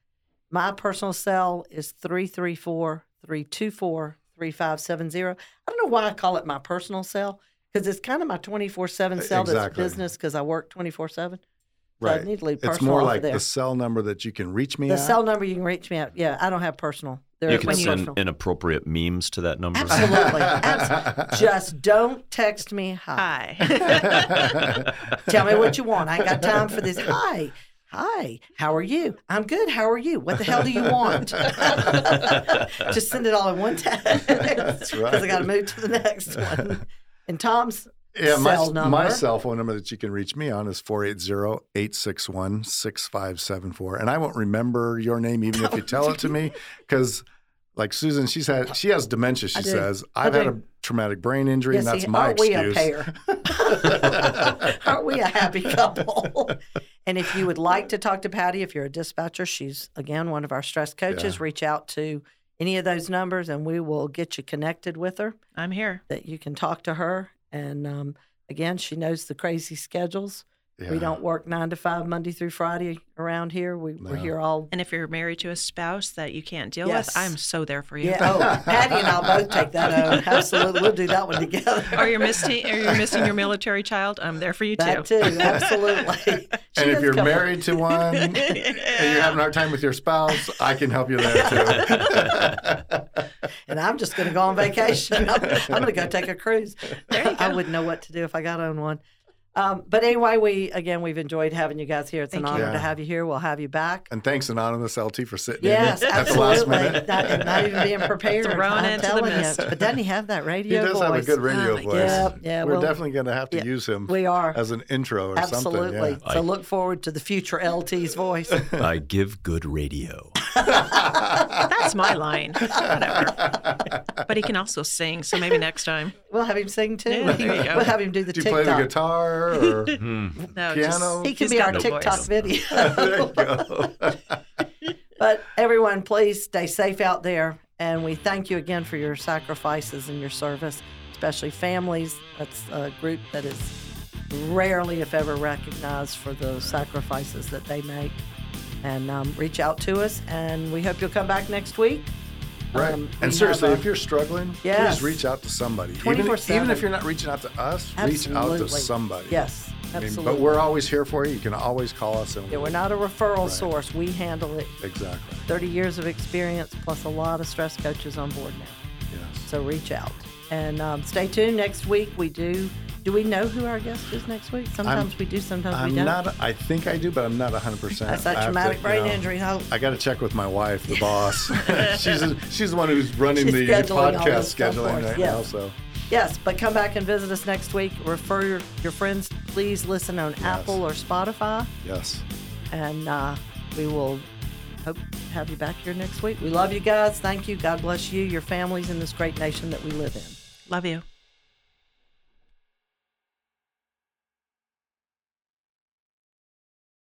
My personal cell is 334 324 3570. I don't know why I call it my personal cell because it's kind of my 24 7 cell that's Exactly. business because I work 24 7. So I Right. need to leave It's more like of there. the cell number that you can reach me The at. cell number you can reach me at. Yeah, I don't have personal. There You can send personal. inappropriate memes to that number. Absolutely. Abs- just don't text me hi. Hi. Tell me what you want. I ain't got time for this. Hi. Hi. How are you? I'm good. How are you? What the hell do you want? just send it all in one text. That's right. Because I got to move to the next one. And Tom's Yeah, my, cell number. my cell phone number that you can reach me on is 480-861-6574. And I won't remember your name even if you tell it to me because like Susan, she's had she has dementia, she I says. I I've had a traumatic brain injury Yeah, and that's see, my aren't we excuse. a pair? aren't we a happy couple? and if you would like to talk to Patty, if you're a dispatcher, she's again one of our stress coaches. Yeah. Reach out to any of those numbers, and we will get you connected with her. I'm here. That you can talk to her, and um, again, she knows the crazy schedules. We don't work nine to five Monday through Friday around here. We, We're here all. And if you're married to a spouse that you can't deal Yes. with, I'm so there for you. Yeah. Oh, Patty and I'll both take that on. Absolutely, we'll do that one together. Or you're missing, or you're missing your military child. I'm there for you That too. too, absolutely. And if you're cover- married to one and you're having a hard time with your spouse, I can help you there too. and I'm just going to go on vacation. I'm, I'm going to go take a cruise. There you I wouldn't know what to do if I got on one. Um, but anyway, we again we've enjoyed having you guys here. It's Thank an you. honor Yeah. to have you here. We'll have you back. and thanks, Anonymous LT, for sitting Yes, in at the last minute. Not, not even being prepared. Thrown into the telling mist. you. But doesn't he have that radio? He does voice? have a good radio Oh, voice. Yeah, yeah, We're well, definitely going to have to yeah, use him we are. as an intro or something. Absolutely. something. So look forward to the future LT's voice. I give good radio. That's my line. Whatever. But he can also sing, so maybe next time. We'll have him sing too. Yeah, there you go. We'll have him do the Do you play the guitar or hmm, No, Piano? just He can be our no TikTok voice. video. there you go. But everyone, please stay safe out there. And we thank you again for your sacrifices and your service, especially families. That's a group that is rarely, if ever, recognized for the sacrifices that they make. And um, reach out to us, and we hope you'll come back next week. Right. Um, and seriously, a- if you're struggling, Yes. please reach out to somebody. Even, 24/7. even if you're not reaching out to us, absolutely. reach out to somebody. Yes, I mean, absolutely. but we're always here for you. You can always call us. And yeah, we're not a referral Right. source. We handle it. Exactly. 30 years of experience, plus a lot of stress coaches on board now. Yes. So reach out and um, stay tuned. Next week we do. Do we know who our guest is next week? Sometimes we do. Sometimes we I'm don't. not. I think I do, but I'm not 100. percent That's that traumatic brain injury. How I got to check with my wife, the boss. she's she's the one who's running She's the podcast this stuff for scheduling right yes. now. So Yes, but come back and visit us next week. Refer your, your friends. Please listen on Apple or Spotify, yes, and uh, we will hope to have you back here next week. We love you guys. Thank you. God bless you, your families, and this great nation that we live in. Love you.